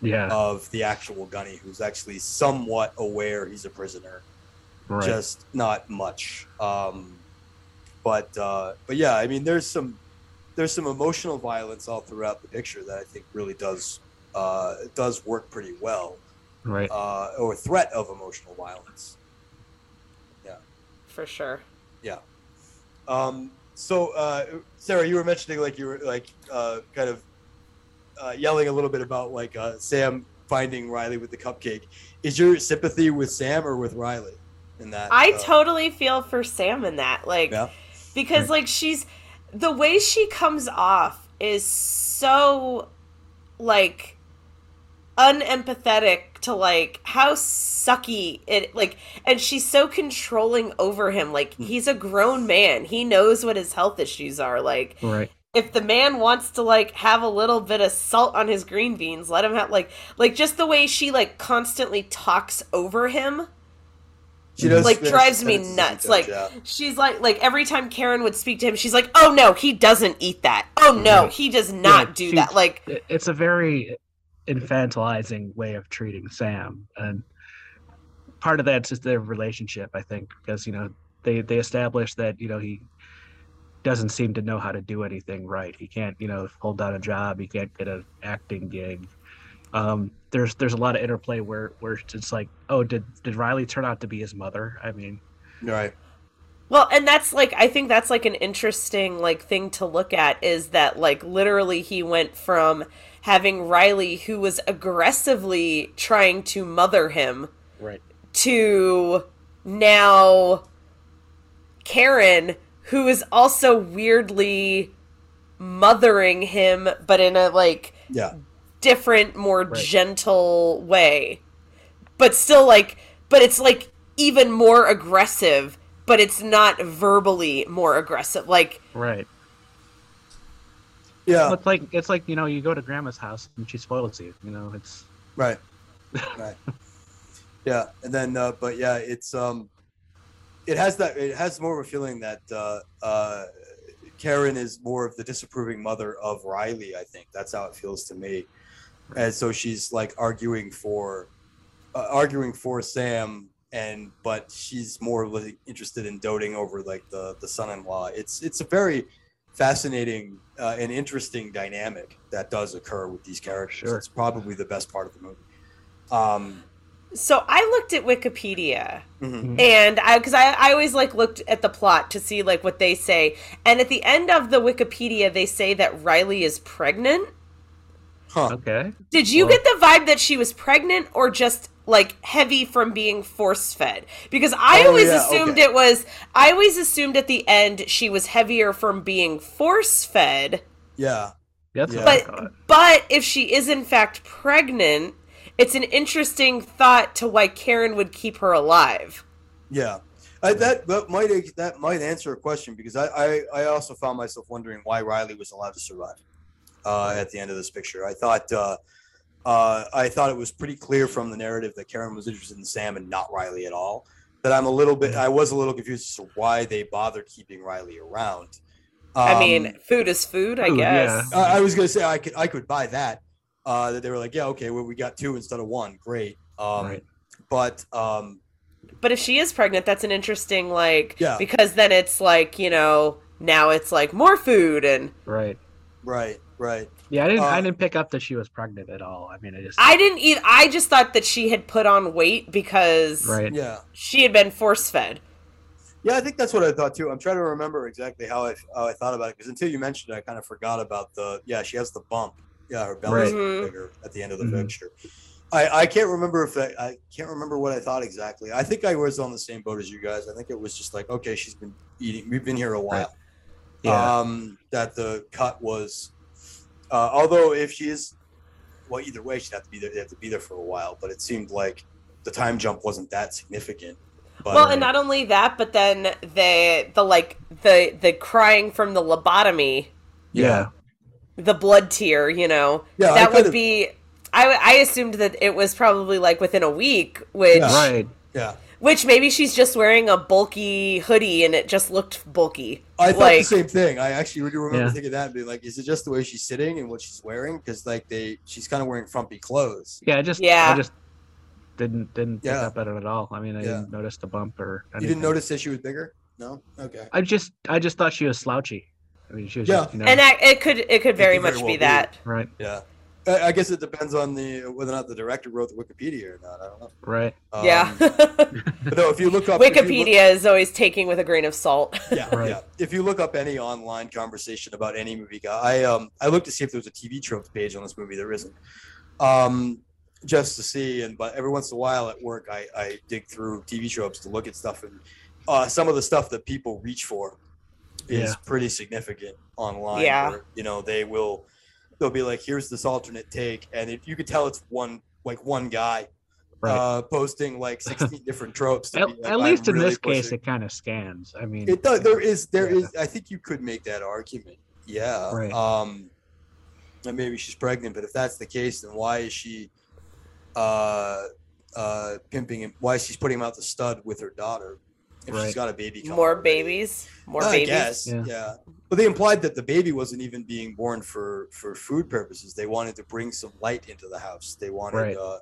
Yeah. of the actual Gunny, who's actually somewhat aware he's a prisoner, right. just not much. Um, but uh, but yeah, I mean, there's some there's some emotional violence all throughout the picture that I think really does uh, does work pretty well right. uh, or threat of emotional violence. Yeah, for sure. Um, so, uh, Sarah, you were mentioning like you were like uh, kind of uh, yelling a little bit about like uh, Sam finding Riley with the cupcake. Is your sympathy with Sam or with Riley in that? I uh, totally feel for Sam in that. Like Yeah. Because like she's the way she comes off is so like unempathetic to like how sucky it like and she's so controlling over him like Hmm. he's a grown man he knows what his health issues are like Right. if the man wants to like have a little bit of salt on his green beans let him have like like just the way she like constantly talks over him she does like drives me nuts. Like yeah. she's like like every time Karen would speak to him, she's like, "Oh no, he doesn't eat that. Oh no, Yeah. he does not Yeah, do she- that." Like It's a very infantilizing way of treating Sam, and part of that's just their relationship, I think, because you know they they establish that you know he doesn't seem to know how to do anything right. He can't you know hold down a job. He can't get an acting gig. Um, there's there's a lot of interplay where where it's like, oh, did did Riley turn out to be his mother? I mean, right. Well, and that's like I think that's like an interesting like thing to look at is that like literally he went from having Riley who was aggressively trying to mother him right, to now Karen who is also weirdly mothering him but in a like Yeah. Different more Right. gentle way but still like but it's like even more aggressive but it's not verbally more aggressive like right. Yeah. Well, it's like it's like you know you go to grandma's house and she spoils you. You know, it's Right. Right. yeah, and then uh, but yeah, it's um, it has that it has more of a feeling that uh, uh, Karen is more of the disapproving mother of Riley. I think that's how it feels to me, and so she's like arguing for, uh, arguing for Sam, and but she's more like interested in doting over like the the son-in-law. It's it's a very fascinating uh, and interesting dynamic that does occur with these characters. Sure. It's probably the best part of the movie. Um, So I looked at Wikipedia mhm. and I because I, I always like looked at the plot to see like what they say. And at the end of the Wikipedia they say that Riley is pregnant. Huh. Okay. Did you Well- get the vibe that she was pregnant or just like heavy from being force fed? Because I Oh, always yeah, assumed okay. it was I always assumed at the end she was heavier from being force fed. Yeah. That's Yeah. But but if she is in fact pregnant, it's an interesting thought to why Karen would keep her alive. Yeah, I, that that might that might answer a question because I, I I also found myself wondering why Riley was allowed to survive uh, at the end of this picture. I thought uh, uh, I thought it was pretty clear from the narrative that Karen was interested in Sam and not Riley at all. That I'm a little bit I was a little confused as to why they bothered keeping Riley around. I Um, mean, food is food, I food, guess. yeah. I I was gonna say I could I could buy that. Uh, that they were like, yeah, okay, well we got two instead of one, great. Um, Right. But um, But if she is pregnant, that's an interesting like Yeah. because then it's like, you know, now it's like more food and Right. right, right. Yeah, I didn't. Uh, I didn't pick up that she was pregnant at all. I mean, I just. I didn't eat I just thought that she had put on weight because Right. Yeah. she had been force fed. Yeah, I think that's what I thought too. I'm trying to remember exactly how I, how I thought about it because until you mentioned it, I kind of forgot about the yeah she has the bump. Yeah, her belly's Right. Mhm. bigger at the end of the Mhm. picture. I, I can't remember if I, I can't remember what I thought exactly. I think I was on the same boat as you guys. I think it was just like okay, she's been eating. We've been here a while. Yeah. Um, that the cut was, uh, although if she is, well, either way she'd have to be there. They have to be there for a while. But it seemed like the time jump wasn't that significant. But well, and not only that, but then the the like the the crying from the lobotomy, yeah. the blood tear, you know. Yeah, I that would could've- be I, I assumed that it was probably like within a week, which Yeah. Right. yeah. Which maybe she's just wearing a bulky hoodie and it just looked bulky. I thought like the same thing. I actually do remember Yeah. thinking that and being like, is it just the way she's sitting and what she's wearing? Because like they, she's kind of wearing frumpy clothes. Yeah. I just. Yeah. I just didn't didn't pick Yeah. up at it at all. I mean, I Yeah. didn't notice the bump or. You didn't notice that she was bigger? No. Okay. I just. I just thought she was slouchy. I mean, she was. Yeah. Just, you know, and that, it could it could very could very much well be be. that. right. Yeah. I I guess it depends on the whether or not the director wrote the Wikipedia or not. I don't know. Right. Um, yeah. But no, if you look up if you look- Wikipedia is always taking with a grain of salt. yeah, Right. yeah. If you look up any online conversation about any movie, guy, I um I looked to see if there was a TV tropes page on this movie. There isn't. Um, just to see, and but every once in a while at work, I I dig through TV tropes to look at stuff, and uh, some of the stuff that people reach for is Yeah. pretty significant online. Yeah. where, you know they will they'll be like, here's this alternate take, and if you could tell it's one like one guy. Right. Uh, posting like 16 different tropes. at, like, at "I'm least in really this case, pushing." it kind of scans. I mean, It does. There is. There Yeah. is. I think you could make that argument. Yeah. Right. Um, and maybe she's pregnant, but if that's the case, then why is she, uh, uh, pimping him? Why is she putting him out the stud with her daughter? If she's Right. got a baby. coming More already? babies. More I babies. guess. Yeah. Yeah. But they implied that the baby wasn't even being born for for food purposes. They wanted to bring some light into the house. They wanted. Right. Uh,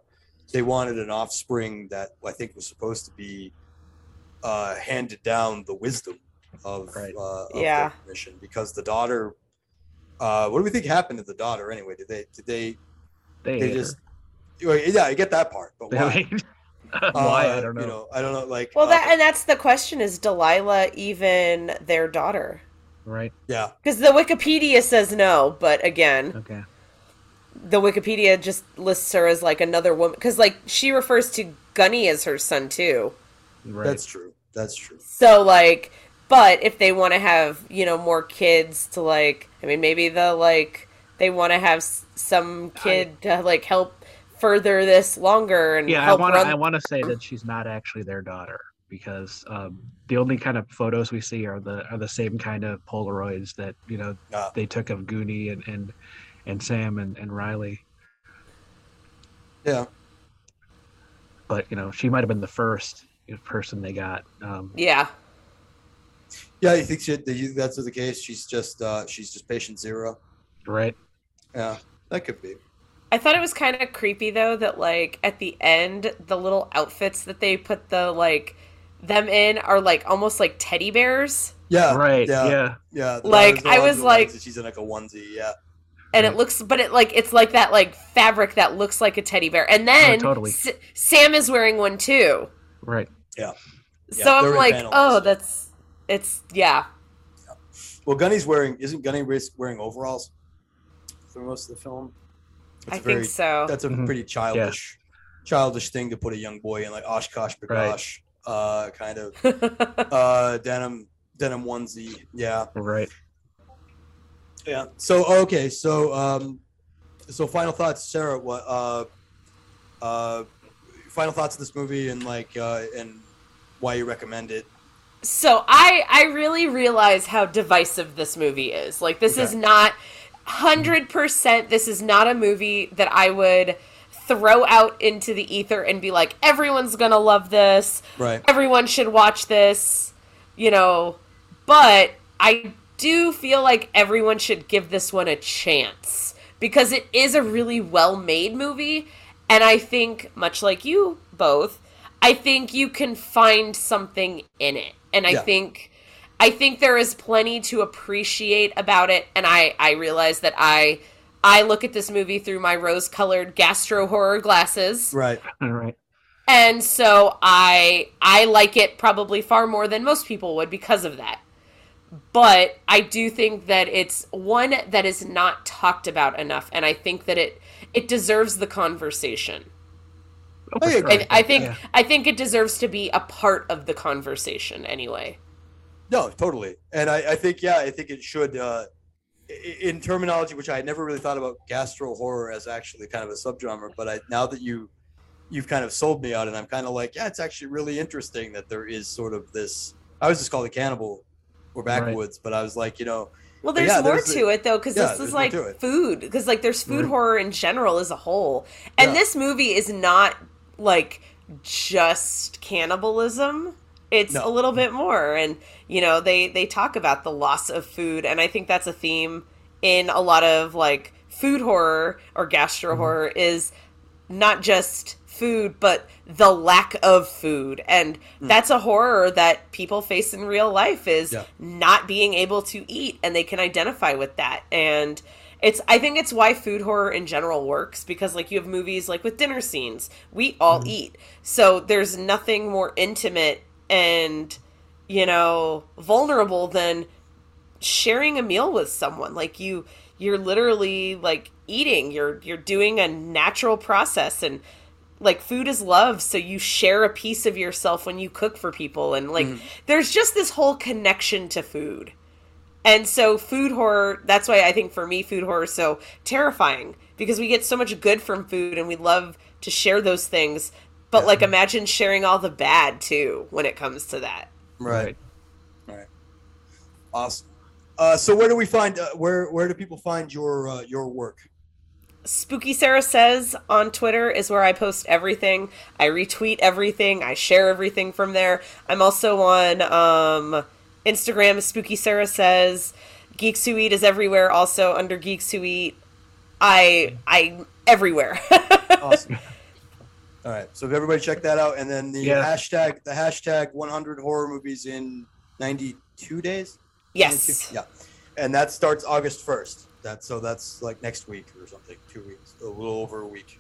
they wanted an offspring that I think was supposed to be uh, handed down the wisdom of, Right. uh, of Yeah. their mission because the daughter. Uh, what do we think happened to the daughter anyway? Did they? Did they? they, They just. her. Yeah, I get that part, but They why? Ate- Why Uh, I don't know. You know, I don't know. Like, Well, uh, that and that's the question: is Delilah even their daughter? Right. yeah, Because the Wikipedia says no, but again, Okay. the Wikipedia just lists her as like another woman. Because like she refers to Gunny as her son too. Right. that's true. That's true. So like, but if they want to have you know more kids to like, I mean, maybe the like they want to have some kid to like help further this longer and yeah, I want to. run. I want to say that she's not actually their daughter because um, the only kind of photos we see are the are the same kind of Polaroids that you know they took of Goonie and and, and Sam and, and Riley. Yeah. But you know, she might have been the first person they got. Um, yeah, Yeah, you think she, that you- that's the case? She's just uh, she's just patient zero. right. Yeah, that could be. I thought it was kind of creepy though that like at the end the little outfits that they put the like them in are like almost like teddy bears. Yeah. right. Yeah. Yeah. Yeah. Like, I was like- she's in like a onesie. Yeah. and Right. it looks but it like it's like that like fabric that looks like a teddy bear and then Oh, totally. S- sam is wearing one too Right. Yeah, so they're i'm like panels. oh that's it's yeah Well, Gunny's wearing isn't Gunny wearing overalls for most of the film? That's i a very- think so That's a Mhm. pretty childish, childish thing to put a young boy in, like OshKosh Right. B'gosh, uh, kind of uh, denim denim onesie. Yeah, Right. yeah. So okay, so um, so final thoughts, Sarah. What uh, uh, final thoughts of this movie and like uh, and why you recommend it? so i i really realize how divisive this movie is like this is not 100% this is not a movie that i would throw out into the ether and be like everyone's gonna love this Right. everyone should watch this, you know, but I do feel like everyone should give this one a chance because it is a really well made movie. And I think, much like you both, I think you can find something in it. And I Yeah. think. I think there is plenty to appreciate about it, and I I realize that I I look at this movie through my rose-colored gastro horror glasses, Right. All right. and so i i like it probably far more than most people would because of that but i do think that it's one that is not talked about enough and i think that it it deserves the conversation Oh, for I sure. I, I think Yeah. i think it deserves to be a part of the conversation anyway No, totally. And I, I think, yeah, I think it should, uh, in terminology, which I had never really thought about gastro horror as actually kind of a subgenre, but I, now that you, you've kind of sold me on it, and I'm kind of like, yeah, it's actually really interesting that there is sort of this, I was just called a cannibal or Right. backwoods, but I was like, you know, well there's yeah, more there's the- to it though because yeah, this is like food because like there's food Right. horror in general as a whole and Yeah. this movie is not like just cannibalism it's No. a little bit more and you know they they talk about the loss of food and i think that's a theme in a lot of like food horror or gastro mm-hmm. horror is not just food but the lack of food and mm. that's a horror that people face in real life is Yeah. not being able to eat and they can identify with that and it's i think it's why food horror in general works because like you have movies like with dinner scenes. We all mm-hmm. eat. So there's nothing more intimate and you know vulnerable than sharing a meal with someone. Like you you're literally like eating. You're you're doing a natural process and like food is love so you share a piece of yourself when you cook for people. And like mm. there's just this whole connection to food. And so food horror that's why i think for me food horror is so terrifying because we get so much good from food and we love to share those things but Yeah. like imagine sharing all the bad too when it comes to that right, right, awesome. Uh, so where do we find, uh, where, where do people find your, uh, your work? Spooky Sarah Says on Twitter is where I post everything. I retweet everything. I share everything from there. I'm also on um, Instagram, Spooky Sarah Says. Geeks Who Eat is everywhere, also under Geeks Who Eat. I I everywhere. Awesome. All right. So if everybody check that out, and then the Yeah. hashtag the hashtag 100 horror movies in 92 days. yes. 92? Yeah. And that starts August 1st. That so that's like next week or something. Two weeks. A little over a week.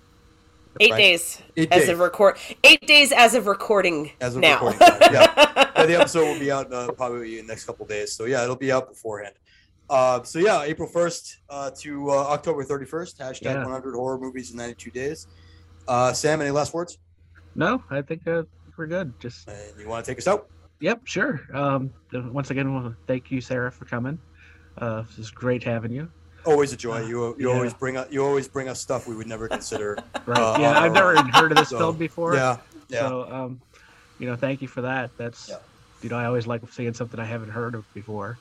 Eight Right. days Eight as days. of record. Eight days as of recording As of now. recording time, yeah. yeah, the episode will be out uh, probably in the next couple days. So yeah, it'll be out beforehand. Uh, so yeah, April 1st uh, to uh, October 31st. Hashtag Yeah. 100 horror movies in 92 days. Uh, Sam, any last words? No, I think uh, we're good. Just And you want to take us out? yep, sure. Um, once again, well, thank you, Sarah, for coming. Uh, this is great having you. Always a joy. You you Yeah. always bring us you always bring us stuff we would never consider. Right? Uh, yeah, I've never heard of this so, film before. yeah, yeah. So, um, you know, thank you for that. That's, Yeah. you know, I always like seeing something I haven't heard of before.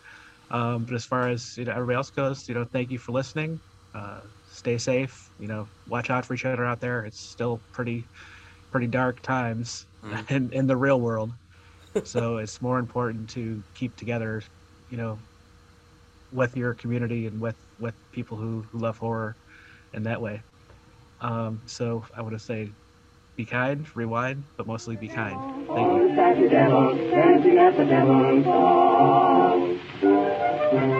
Um, but as far as you know, everybody else goes, you know, thank you for listening. Uh, stay safe. You know, watch out for each other out there. It's still pretty, pretty dark times Mhm. in in the real world. so it's more important to keep together. You know, with your community and with with people who, who love horror in that way. Um, so I want to say be kind, rewind, but mostly be kind. Thank you.